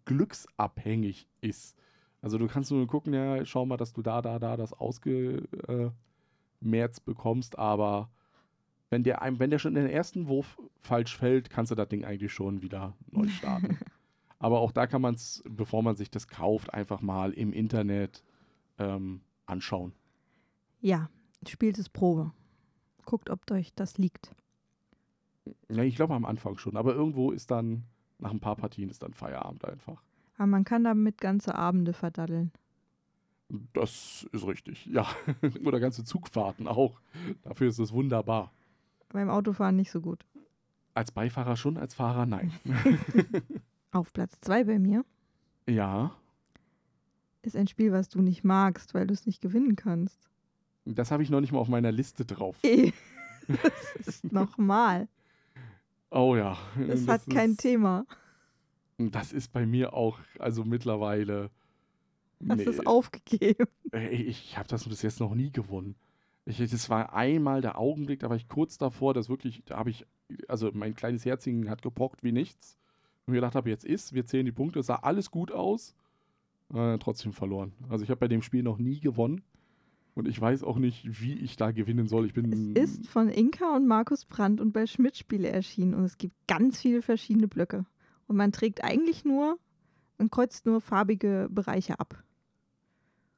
glücksabhängig ist. Also du kannst nur gucken, ja, schau mal, dass du da, da, da das ausgemerzt bekommst, aber wenn der, wenn der schon in den ersten Wurf falsch fällt, kannst du das Ding eigentlich schon wieder neu starten. Aber auch da kann man es, bevor man sich das kauft, einfach mal im Internet ähm, anschauen. Ja, spielt es Probe. Guckt, ob euch das liegt. Ja, ich glaube am Anfang schon, aber irgendwo ist dann, nach ein paar Partien ist dann Feierabend einfach. Aber man kann damit ganze Abende verdaddeln. Das ist richtig, ja. Oder ganze Zugfahrten auch. Dafür ist es wunderbar. Beim Autofahren nicht so gut. Als Beifahrer schon, als Fahrer nein. Auf Platz 2 bei mir ja, ist ein Spiel, was du nicht magst, weil du es nicht gewinnen kannst. das habe ich noch nicht mal auf meiner Liste drauf. Eh, das ist nochmal. Oh ja. Das, hat kein ist- Thema. Das ist bei mir auch, also mittlerweile. Hast nee, es aufgegeben. ey, ich habe das bis jetzt noch nie gewonnen. Ich, das war einmal der Augenblick, da war ich kurz davor, dass wirklich, da habe ich, also mein kleines Herzchen hat gepockt wie nichts. Und gedacht habe, jetzt ist, wir zählen die Punkte, es sah alles gut aus. Äh, trotzdem verloren. Also ich habe bei dem Spiel noch nie gewonnen. Und ich weiß auch nicht, wie ich da gewinnen soll. Ich bin. Es ist von Inka und Markus Brandt und bei Schmidt Spiele erschienen und es gibt ganz viele verschiedene Blöcke. Und man trägt eigentlich nur und kreuzt nur farbige Bereiche ab.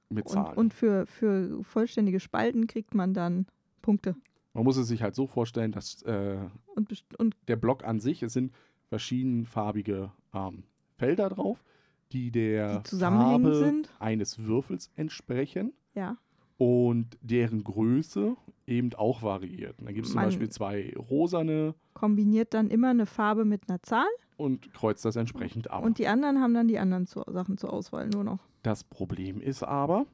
mit Und, Zahlen. und für, für vollständige Spalten kriegt man dann Punkte. Man muss es sich halt so vorstellen, dass äh, Und, und der Block an sich, es sind verschiedenfarbige ähm, Felder drauf, die der Die zusammenhängend Farbe sind. eines Würfels entsprechen ja, und deren Größe eben auch variiert. Und dann gibt es zum Beispiel zwei rosane kombiniert dann immer eine Farbe mit einer Zahl und kreuzt das entsprechend ab. und die anderen haben dann die anderen zu, Sachen zur Auswahl nur noch. das Problem ist aber,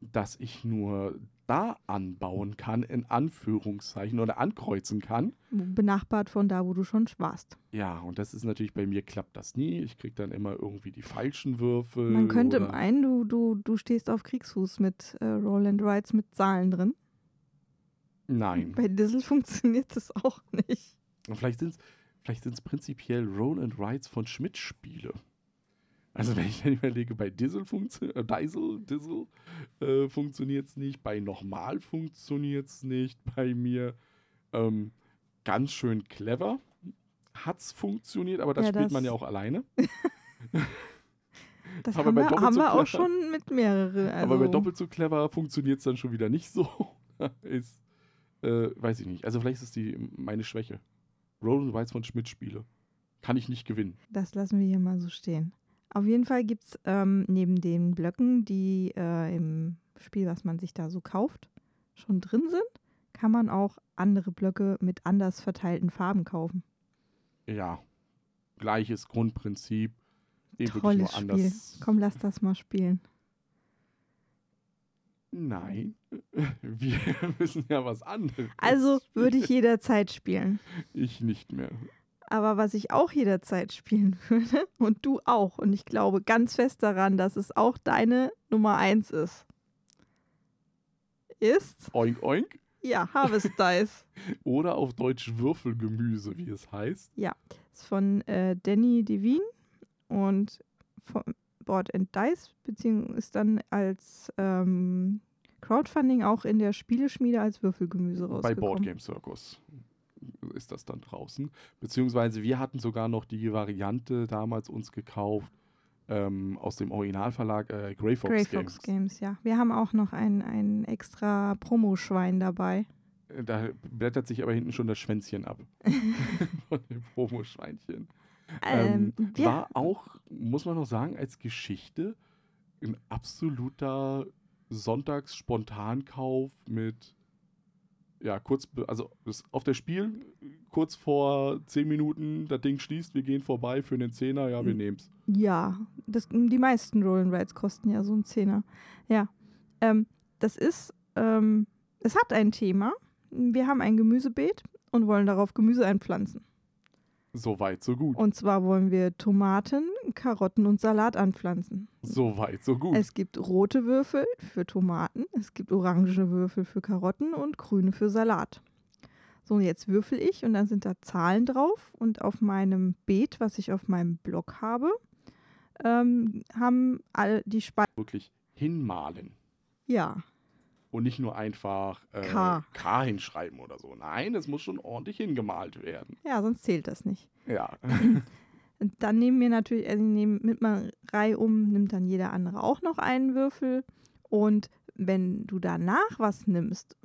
dass ich nur da anbauen kann, in Anführungszeichen, oder ankreuzen kann, Benachbart von da, wo du schon warst. Ja, und das ist natürlich bei mir klappt das nie. Ich kriege dann immer irgendwie die falschen Würfel. Man könnte meinen, du, du, du stehst auf Kriegsfuß mit äh, Roll and Rides mit Zahlen drin. Nein. Bei Dizzle funktioniert das auch nicht. Und vielleicht sind es vielleicht sind's prinzipiell Roll and Rides von Schmidt-Spiele. Also wenn ich dann überlege, bei Dizzle funktioniert, äh, Diesel, Dizzle äh, funktioniert es nicht, bei Normal funktioniert es nicht, bei mir ähm, ganz schön clever hat es funktioniert, aber das Ja, spielt man das- ja auch alleine. Das Aber haben bei wir, doppelt haben so wir auch clever- schon mit mehreren. Also, Aber bei doppelt so clever funktioniert es dann schon wieder nicht so. ist, äh, weiß ich nicht. Also vielleicht ist es die meine Schwäche. Roll and von Schmidt-Spiele. Kann ich nicht gewinnen. Das lassen wir hier mal so stehen. Auf jeden Fall gibt es ähm, neben den Blöcken, die äh, im Spiel, was man sich da so kauft, schon drin sind, kann man auch andere Blöcke mit anders verteilten Farben kaufen. ja, gleiches Grundprinzip. eben Tolles nur Spiel. anders. Komm, lass das mal spielen. Nein, wir müssen ja was anderes. Also würde ich jederzeit spielen. Ich nicht mehr. Aber was ich auch jederzeit spielen würde und du auch, und ich glaube ganz fest daran, dass es auch deine Nummer eins ist, ist, Oink oink. ja, Harvest Dice. Oder auf Deutsch Würfelgemüse, wie es heißt. ist von äh, Danny Devine und von Board and Dice, beziehungsweise ist dann als ähm, Crowdfunding auch in der Spieleschmiede als Würfelgemüse Bei rausgekommen. Board Game Circus ist das dann draußen. Beziehungsweise wir hatten sogar noch die Variante damals uns gekauft ähm, aus dem Originalverlag äh, Grey Fox Grey Games. Fox Games, ja. Wir haben auch noch ein, ein extra Promoschwein dabei. Äh, Da blättert sich aber hinten schon das Schwänzchen ab von dem Promoschweinchen. Ähm, Ähm, War auch, muss man noch sagen, als Geschichte ein absoluter Sonntags-Spontankauf mit, ja, kurz, also auf der Spiel, kurz vor 10 Minuten, das Ding schließt, wir gehen vorbei für einen Zehner, ja, wir Mhm. nehmen's. ja, das, die meisten Roll'n'Rides kosten ja so einen Zehner. Ja, ähm, das ist, ähm, es hat ein Thema. Wir haben ein Gemüsebeet und wollen darauf Gemüse einpflanzen. So weit, so gut. Und zwar wollen wir Tomaten, Karotten und Salat anpflanzen. So weit, so gut. Es gibt rote Würfel für Tomaten, es gibt orange Würfel für Karotten und grüne für Salat. So, und jetzt würfel ich und dann sind da Zahlen drauf und auf meinem Beet, was ich auf meinem Blog habe, ähm, haben all die Spalten. Wirklich hinmalen. Ja, Und nicht nur einfach äh, K. K hinschreiben oder so. Nein, es muss schon ordentlich hingemalt werden. ja, sonst zählt das nicht. Ja. Dann nehmen wir natürlich, also nehmen, mit man Reihe um, nimmt dann jeder andere auch noch einen Würfel. Und wenn du danach was nimmst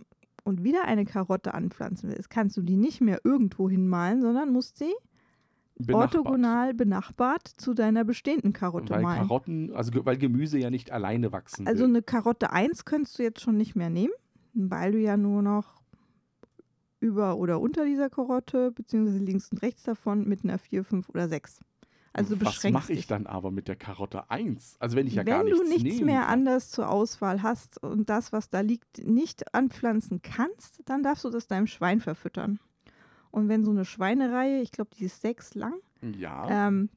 und wieder eine Karotte anpflanzen willst, kannst du die nicht mehr irgendwo hinmalen, sondern musst sie Benachbart. orthogonal benachbart zu deiner bestehenden Karotte Weil malen. Karotten, also weil Gemüse ja nicht alleine wachsen Also will. eine Karotte 1 könntest du jetzt schon nicht mehr nehmen, weil du ja nur noch über oder unter dieser Karotte, beziehungsweise links und rechts davon mit einer 4, 5 oder 6. Also Was mache ich dich. dann aber mit der Karotte 1? Also wenn ich ja Wenn gar nichts du nichts mehr kann. anders zur Auswahl hast und das, was da liegt, nicht anpflanzen kannst, dann darfst du das deinem Schwein verfüttern. Und wenn so eine Schweinereihe, ich glaube, die ist sechs lang, Ja, ähm,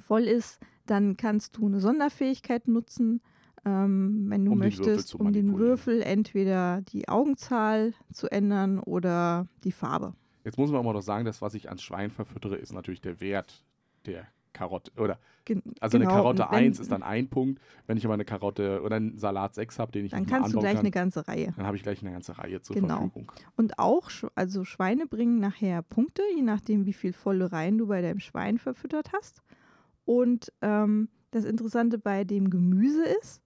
voll ist, dann kannst du eine Sonderfähigkeit nutzen, ähm, wenn du Um möchtest, um den. Würfel entweder die Augenzahl zu ändern oder die Farbe. jetzt muss man aber noch sagen, das, was ich ans Schwein verfüttere, ist natürlich der Wert der Karotte. Oder, Gen also genau, eine Karotte und wenn- 1 ist dann ein Punkt. Wenn ich aber eine Karotte oder einen Salat 6 habe, den ich Dann kannst du gleich kann, eine ganze Reihe. dann habe ich gleich eine ganze Reihe zur Genau. Verfügung. Und auch, also Schweine bringen nachher Punkte, je nachdem, wie viel volle Reihen du bei deinem Schwein verfüttert hast. Und ähm, das Interessante bei dem Gemüse ist,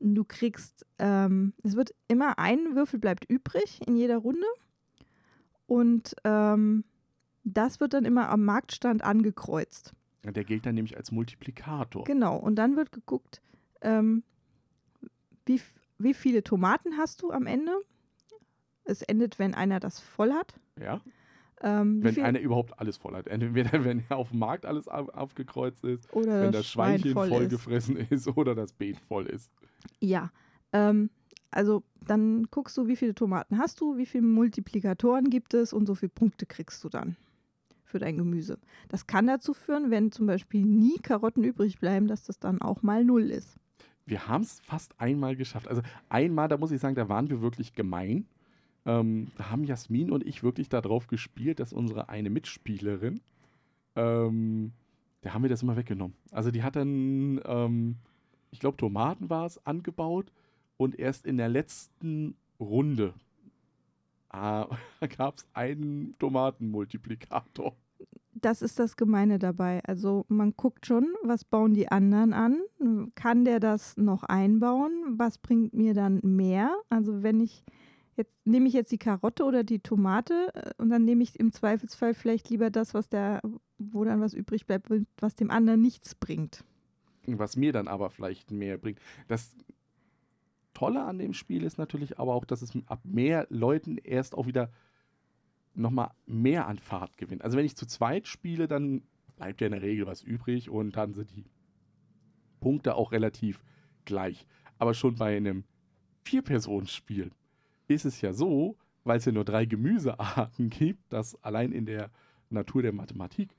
du kriegst, ähm, es wird immer ein Würfel bleibt übrig in jeder Runde. Und ähm, das wird dann immer am Marktstand angekreuzt. Der gilt dann nämlich als Multiplikator. Genau. Und dann wird geguckt, ähm, wie, wie viele Tomaten hast du am Ende. Es endet, wenn einer das voll hat. Ja? Ähm, Wenn einer überhaupt alles voll hat. Entweder wenn auf dem Markt alles auf, aufgekreuzt ist, oder wenn das Schweinchen Schwein voll ist. vollgefressen ist oder das Beet voll ist. Ja. Ähm, also dann guckst du, wie viele Tomaten hast du, wie viele Multiplikatoren gibt es und so viele Punkte kriegst du dann für dein Gemüse. Das kann dazu führen, wenn zum Beispiel nie Karotten übrig bleiben, dass das dann auch mal null ist. Wir haben es fast einmal geschafft. Also einmal, da muss ich sagen, da waren wir wirklich gemein. Ähm, da haben Jasmin und ich wirklich darauf gespielt, dass unsere eine Mitspielerin, ähm, da haben wir das immer weggenommen. Also die hat dann, ähm, ich glaube, Tomaten war es, angebaut und erst in der letzten Runde ah, gab es einen Tomatenmultiplikator. Das ist das Gemeine dabei. Also man guckt schon, was bauen die anderen an? Kann der das noch einbauen? Was bringt mir dann mehr? Also wenn ich jetzt nehme ich jetzt die Karotte oder die Tomate äh, und dann nehme ich im Zweifelsfall vielleicht lieber das, was der, wo dann was übrig bleibt, was dem anderen nichts bringt. Was mir dann aber vielleicht mehr bringt. Das Tolle an dem Spiel ist natürlich aber auch, dass es ab mehr Leuten erst auch wieder nochmal mehr an Fahrt gewinnt. Also wenn ich zu zweit spiele, dann bleibt ja in der Regel was übrig und dann sind die Punkte auch relativ gleich. Aber schon bei einem Vier-Personen-Spiel ist es ja so, weil es ja nur drei Gemüsearten gibt, dass allein in der Natur der Mathematik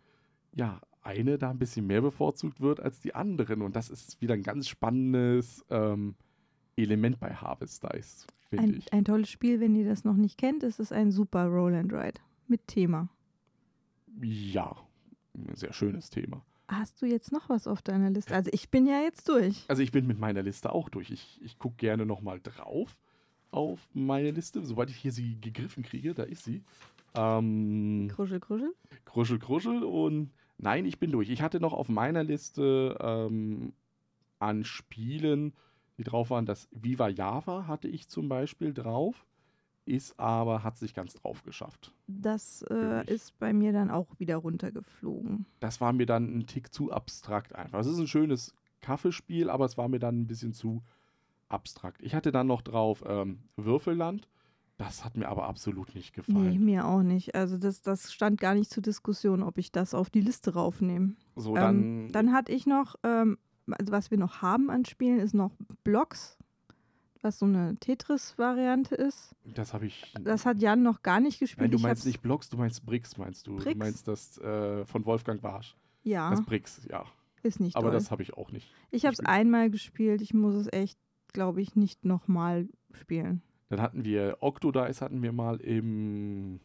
ja eine da ein bisschen mehr bevorzugt wird als die anderen. Und das ist wieder ein ganz spannendes ähm, Element bei Harvest Dice, finde Ein, ich. ein tolles Spiel, wenn ihr das noch nicht kennt, ist es ein super Roll and Ride mit Thema. Ja, ein sehr schönes Thema. Hast du jetzt noch was auf deiner Liste? Also ich bin ja jetzt durch. Also ich bin mit meiner Liste auch durch. Ich, ich gucke gerne nochmal drauf auf meine Liste. Sobald ich hier sie gegriffen kriege, da ist sie. Ähm, Kruschel, kruschel. Kruschel, Kruschel und nein, ich bin durch. Ich hatte noch auf meiner Liste ähm, an Spielen, die drauf waren, das Viva Java hatte ich zum Beispiel drauf, ist aber, hat sich ganz drauf geschafft. Das äh, ist bei mir dann auch wieder runtergeflogen. Das war mir dann ein Tick zu abstrakt einfach. Es ist ein schönes Kaffeespiel, aber es war mir dann ein bisschen zu abstrakt. Ich hatte dann noch drauf ähm, Würfelland. Das hat mir aber absolut nicht Nee, gefallen. mir auch nicht. Also das, das stand gar nicht zur Diskussion, ob ich das auf die Liste raufnehme. So, Ähm, dann, dann hatte ich noch, ähm, also was wir noch haben an Spielen, ist noch Blocks, was so eine Tetris-Variante ist. das habe ich. Das hat Jan noch gar nicht gespielt. Nein, du meinst nicht Blocks, du meinst Bricks, meinst du. Du Bricks? meinst das äh, von Wolfgang Barsch. Ja, Das Bricks, ja. ist nicht Aber doll. das habe ich auch nicht. Ich habe es einmal gespielt. Ich muss es echt, glaube ich, nicht nochmal spielen. Dann hatten wir Octodice hatten wir mal im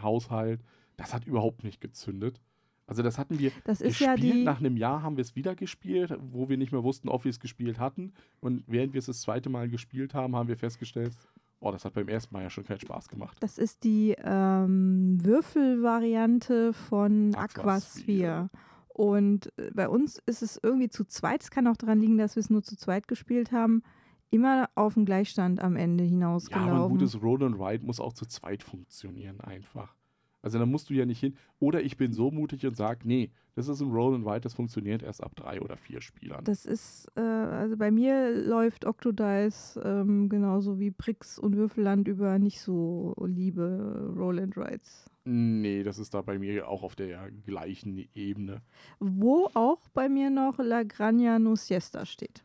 Haushalt. Das hat überhaupt nicht gezündet. Also das hatten wir Das gespielt. ja. Nach einem Jahr haben wir es wieder gespielt, wo wir nicht mehr wussten, ob wir es gespielt hatten. Und während wir es das zweite Mal gespielt haben, haben wir festgestellt, oh, das hat beim ersten Mal ja schon keinen Spaß gemacht. Das ist die ähm, Würfelvariante von Aquasphere. Aquasphere. Und äh, bei uns ist es irgendwie zu zweit. Es kann auch daran liegen, dass wir es nur zu zweit gespielt haben. Immer auf den Gleichstand am Ende Ja, hinausgelaufen. aber ein gutes Roll and Ride muss auch zu zweit funktionieren einfach. Also da musst du ja nicht hin. Oder ich bin so mutig und sage, nee, das ist ein Roll and Ride, das funktioniert erst ab drei oder vier Spielern. Das ist, äh, also bei mir läuft Octodice ähm, genauso wie Brix und Würfelland über nicht so liebe Roll and Rides. nee, das ist da bei mir auch auf der gleichen Ebene. Wo auch bei mir noch La Granja No Siesta steht.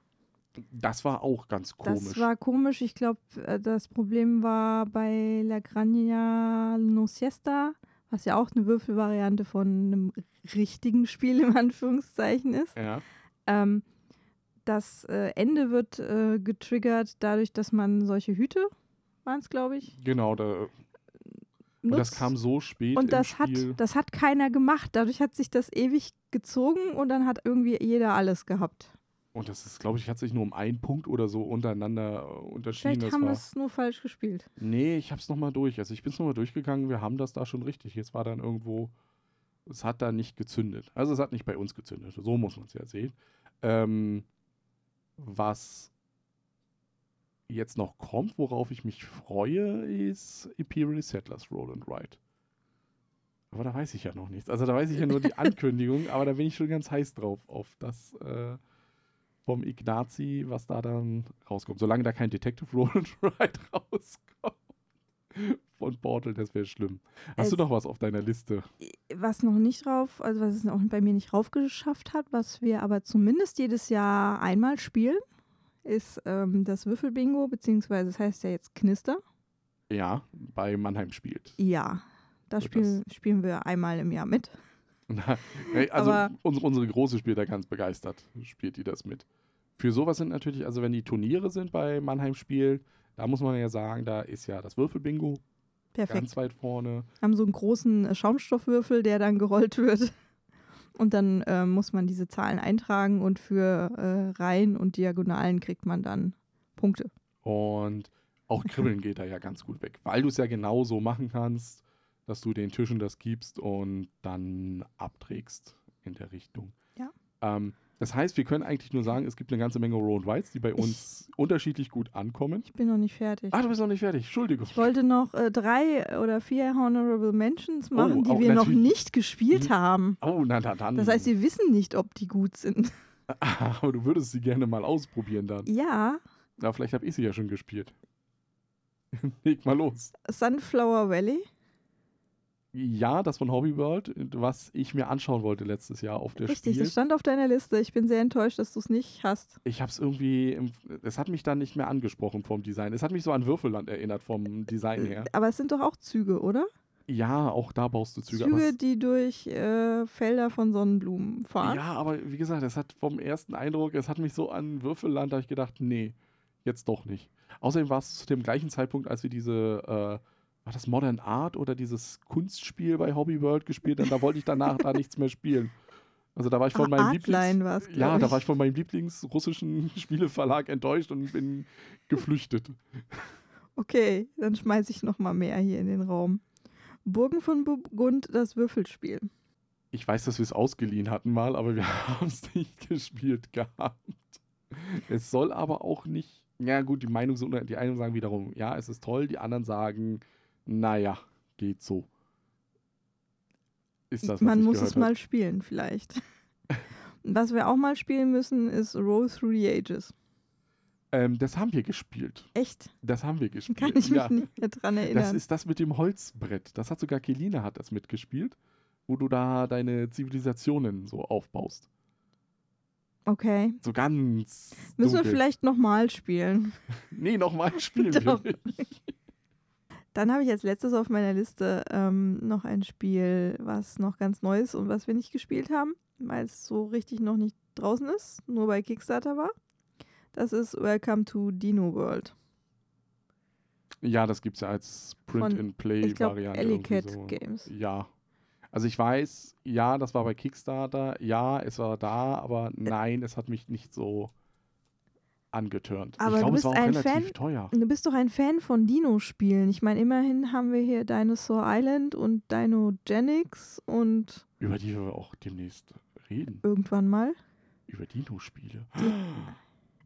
Das war auch ganz komisch. Das war komisch. Ich glaube, das Problem war bei La Granja No Siesta, was ja auch eine Würfelvariante von einem richtigen Spiel im Anführungszeichen ist. ja. Ähm, das äh, Ende wird äh, getriggert dadurch, dass man solche Hüte, waren es, glaube ich, Genau, da, und das kam so spät und das hat, Spiel. das hat keiner gemacht. Dadurch hat sich das ewig gezogen und dann hat irgendwie jeder alles gehabt. Und das ist, glaube ich, hat sich nur um einen Punkt oder so untereinander äh, unterschieden. Vielleicht Das haben wir es nur falsch gespielt. nee, ich habe es nochmal durch. Also ich bin es nochmal durchgegangen. Wir haben das da schon richtig. Jetzt war dann irgendwo, es hat da nicht gezündet. Also es hat nicht bei uns gezündet. So muss man es ja sehen. Ähm, was jetzt noch kommt, worauf ich mich freue, ist Imperial Settlers Roll and Ride. Aber da weiß ich ja noch nichts. Also da weiß ich ja nur die Ankündigung, aber da bin ich schon ganz heiß drauf, auf das äh, vom Ignazi, was da dann rauskommt. Solange da kein Detective Roll and Ride rauskommt von Portal, das wäre schlimm. Hast Es- du noch was auf deiner Liste? Was noch nicht drauf, also was es auch bei mir nicht raufgeschafft hat, was wir aber zumindest jedes Jahr einmal spielen, ist ähm, das Würfelbingo, beziehungsweise das heißt ja jetzt Knister. Ja, bei Mannheim spielt. Ja, da Wird spielen, spielen wir einmal im Jahr mit. Na, also unsere, unsere Große spielt da ganz begeistert, spielt die das mit. Für sowas sind natürlich, also wenn die Turniere sind bei Mannheim Spiel, da muss man ja sagen, da ist ja das Würfelbingo Perfekt. ganz weit vorne. haben so einen großen äh, Schaumstoffwürfel, der dann gerollt wird. Und dann äh, muss man diese Zahlen eintragen und für äh, Reihen und Diagonalen kriegt man dann Punkte. Und auch Kribbeln geht da ja ganz gut weg, weil du es ja genau so machen kannst, dass du den Tischen das gibst und dann abträgst in der Richtung. Ja. Ähm, das heißt, wir können eigentlich nur sagen, es gibt eine ganze Menge Roll and Rides, die bei uns unterschiedlich gut ankommen. Ich bin noch nicht fertig. Ah, du bist noch nicht fertig. Entschuldigung. Ich wollte noch äh, drei oder vier Honorable Mentions machen, die oh, wir noch nicht gespielt Mhm. haben. Oh, na, na dann. Das heißt, wir wissen nicht, ob die gut sind. Aber du würdest sie gerne mal ausprobieren dann. Ja, Na, vielleicht habe ich sie ja schon gespielt. Leg mal los. Sunflower Valley. Ja, das von Hobby World, was ich mir anschauen wollte letztes Jahr auf der Richtig, Spiel. das stand auf deiner Liste. Ich bin sehr enttäuscht, dass du es nicht hast. Ich habe es irgendwie, es hat mich dann nicht mehr angesprochen vom Design. Es hat mich so an Würfelland erinnert vom Design her. Aber es sind doch auch Züge, oder? Ja, auch da baust du Züge. Züge, die durch äh, Felder von Sonnenblumen fahren. ja, aber wie gesagt, es hat vom ersten Eindruck, es hat mich so an Würfelland, da habe ich gedacht, nee, jetzt doch nicht. Außerdem war es zu dem gleichen Zeitpunkt, als wir diese, äh, war das Modern Art oder dieses Kunstspiel bei Hobby World gespielt haben, da wollte ich danach da nichts mehr spielen. Also da war ich von Ah, meinem Lieblings... Ja, da war ich von meinem Lieblingsrussischen Spieleverlag enttäuscht und bin geflüchtet. Okay, dann schmeiße ich noch mal mehr hier in den Raum. Burgen von Burgund, das Würfelspiel. Ich weiß, dass wir es ausgeliehen hatten mal, aber wir haben es nicht gespielt gehabt. Es soll aber auch nicht. Ja, gut, die Meinung sind, die einen sagen wiederum, ja, es ist toll, die anderen sagen, naja, geht so. Ist das, Man muss es hab. mal spielen, vielleicht. Was wir auch mal spielen müssen, ist Roll Through the Ages. Ähm, das haben wir gespielt. Echt? Das haben wir gespielt. Kann ich mich ja. nicht mehr dran erinnern. Das ist das mit dem Holzbrett. Das hat sogar Kelina hat das mitgespielt, wo du da deine Zivilisationen so aufbaust. okay. So ganz. Müssen wir dunkel. vielleicht nochmal spielen. Nee, nochmal spielen Doch. wir nicht. Dann habe ich als letztes auf meiner Liste ähm, noch ein Spiel, was noch ganz neu ist und was wir nicht gespielt haben, weil es so richtig noch nicht draußen ist, nur bei Kickstarter war. Das ist Welcome to Dino World. Ja, das gibt es ja als Print-and-Play-Variante. Ellicat so. Games. Ja. Also ich weiß, ja, das war bei Kickstarter, ja, es war da, aber nein, es hat mich nicht so angetörnt. Aber ich du glaube, es bist war auch relativ Fan? teuer. Du bist doch ein Fan von Dino-Spielen. Ich meine, immerhin haben wir hier Dinosaur Island und Dinogenics und Über die wir auch demnächst reden. irgendwann mal. Über Dino-Spiele.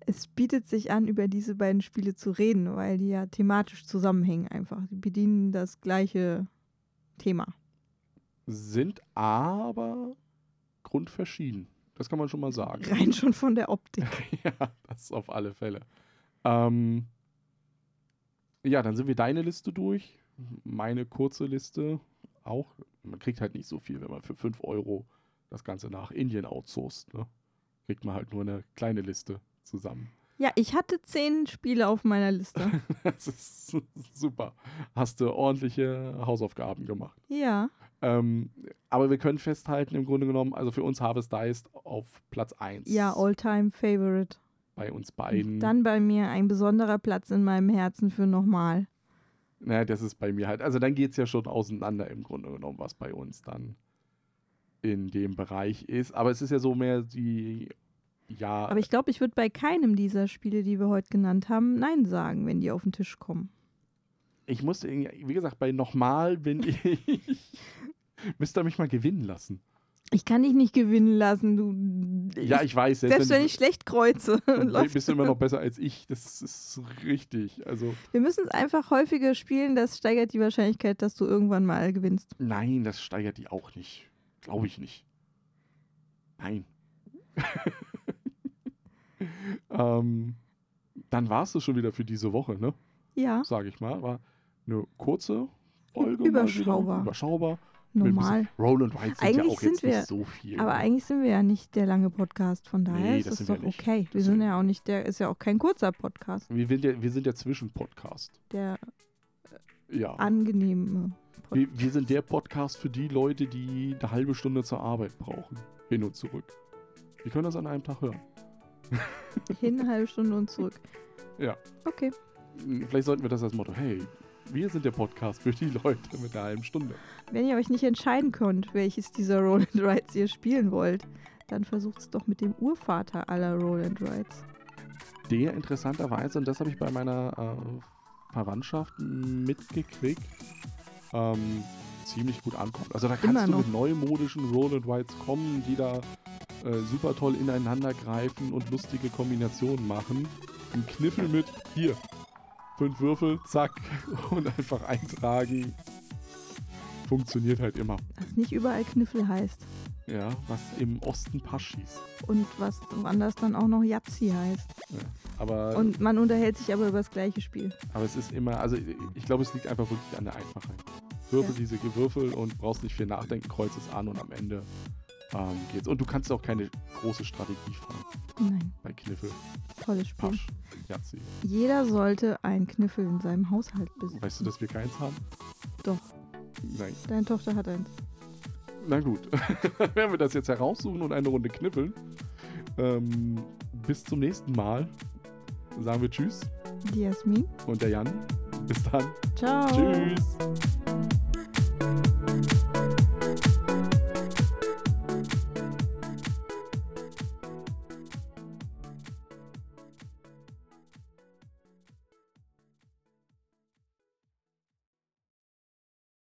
Es bietet sich an, über diese beiden Spiele zu reden, weil die ja thematisch zusammenhängen einfach. Die bedienen das gleiche Thema. Sind aber grundverschieden. Das kann man schon mal sagen. Rein schon von der Optik. ja, das auf alle Fälle. Ähm, ja, dann sind wir deine Liste durch. Meine kurze Liste auch. Man kriegt halt nicht so viel, wenn man für 5 Euro das Ganze nach Indien outsourced. Ne? Kriegt man halt nur eine kleine Liste zusammen. Ja, ich hatte zehn Spiele auf meiner Liste. Das ist su- super. Hast du ordentliche Hausaufgaben gemacht. Ja, Ähm, aber wir können festhalten, im Grunde genommen, also für uns Harvest Dice auf Platz 1. ja, All-Time Favorite. Bei uns beiden. Dann bei mir ein besonderer Platz in meinem Herzen für nochmal. Naja, das ist bei mir halt. Also dann geht es ja schon auseinander im Grunde genommen, was bei uns dann in dem Bereich ist. Aber es ist ja so mehr die, ja, Aber ich glaube, ich würde bei keinem dieser Spiele, die wir heute genannt haben, Nein sagen, wenn die auf den Tisch kommen. ich muss, irgendwie- wie gesagt, bei nochmal bin ich, müsst ihr mich mal gewinnen lassen. Ich kann dich nicht gewinnen lassen, du. Ja, ich weiß, selbst wenn ich schlecht kreuze. bist du immer noch besser als ich. Das ist richtig. Also, Wir müssen es einfach häufiger spielen, das steigert die Wahrscheinlichkeit, dass du irgendwann mal gewinnst. nein, das steigert die auch nicht. Glaube ich nicht. Nein. Ähm, dann war es das schon wieder für diese Woche, ne? Ja, sage ich mal. War eine kurze Folge. Überschaubar. Überschaubar. Normal. Roll and Ride sind ja Eigentlich auch jetzt sind wir- nicht so viel. Aber ne? eigentlich sind wir ja nicht der lange Podcast, von daher Nee, ist das wir doch nicht. okay. Wir sind ja auch nicht, der ist ja auch kein kurzer Podcast, wir, sind der, wir sind der Zwischenpodcast. der Ja. angenehme Pod Wir, wir sind der Podcast für die Leute, die eine halbe Stunde zur Arbeit brauchen. Hin und zurück. Die können das an einem Tag hören. hin, eine halbe Stunde und zurück. Ja. Okay. Vielleicht sollten wir das als Motto. Hey, wir sind der Podcast für die Leute mit einer halben Stunde. Wenn ihr euch nicht entscheiden könnt, welches dieser Roll and Rides ihr spielen wollt, dann versucht es doch mit dem Urvater aller Roll and Rides. der interessanterweise, und das habe ich bei meiner äh, Verwandtschaft mitgekriegt, ähm, ziemlich gut ankommt. Also da kannst Immer du noch. mit neumodischen Roll and Rides kommen, die da äh, super toll ineinander greifen und lustige Kombinationen machen. Ein Kniffel mit, hier, fünf Würfel, zack, und einfach eintragen. Funktioniert halt immer. Was nicht überall Kniffel heißt. Ja, was im Osten Paschis. Und was woanders dann auch noch Yazzi heißt. Aber, Und man unterhält sich aber über das gleiche Spiel. aber es ist immer, also ich glaube, es liegt einfach wirklich an der Einfachheit. Würfel Ja. diese Gewürfel und brauchst nicht viel nachdenken, kreuz es an und am Ende ähm, geht's. Und du kannst auch keine große Strategie fahren Nein, bei Kniffel, tolles Spiel. Pasch, Jazzi. Jeder sollte einen Kniffel in seinem Haushalt besitzen. Weißt du, dass wir keins haben? Doch, Nein. deine Tochter hat eins. Na gut, werden wir das jetzt heraussuchen und eine Runde kniffeln. Ähm, bis zum nächsten Mal. Sagen wir Tschüss Die Jasmin. und der Jan. Bis dann. Ciao. Tschüss.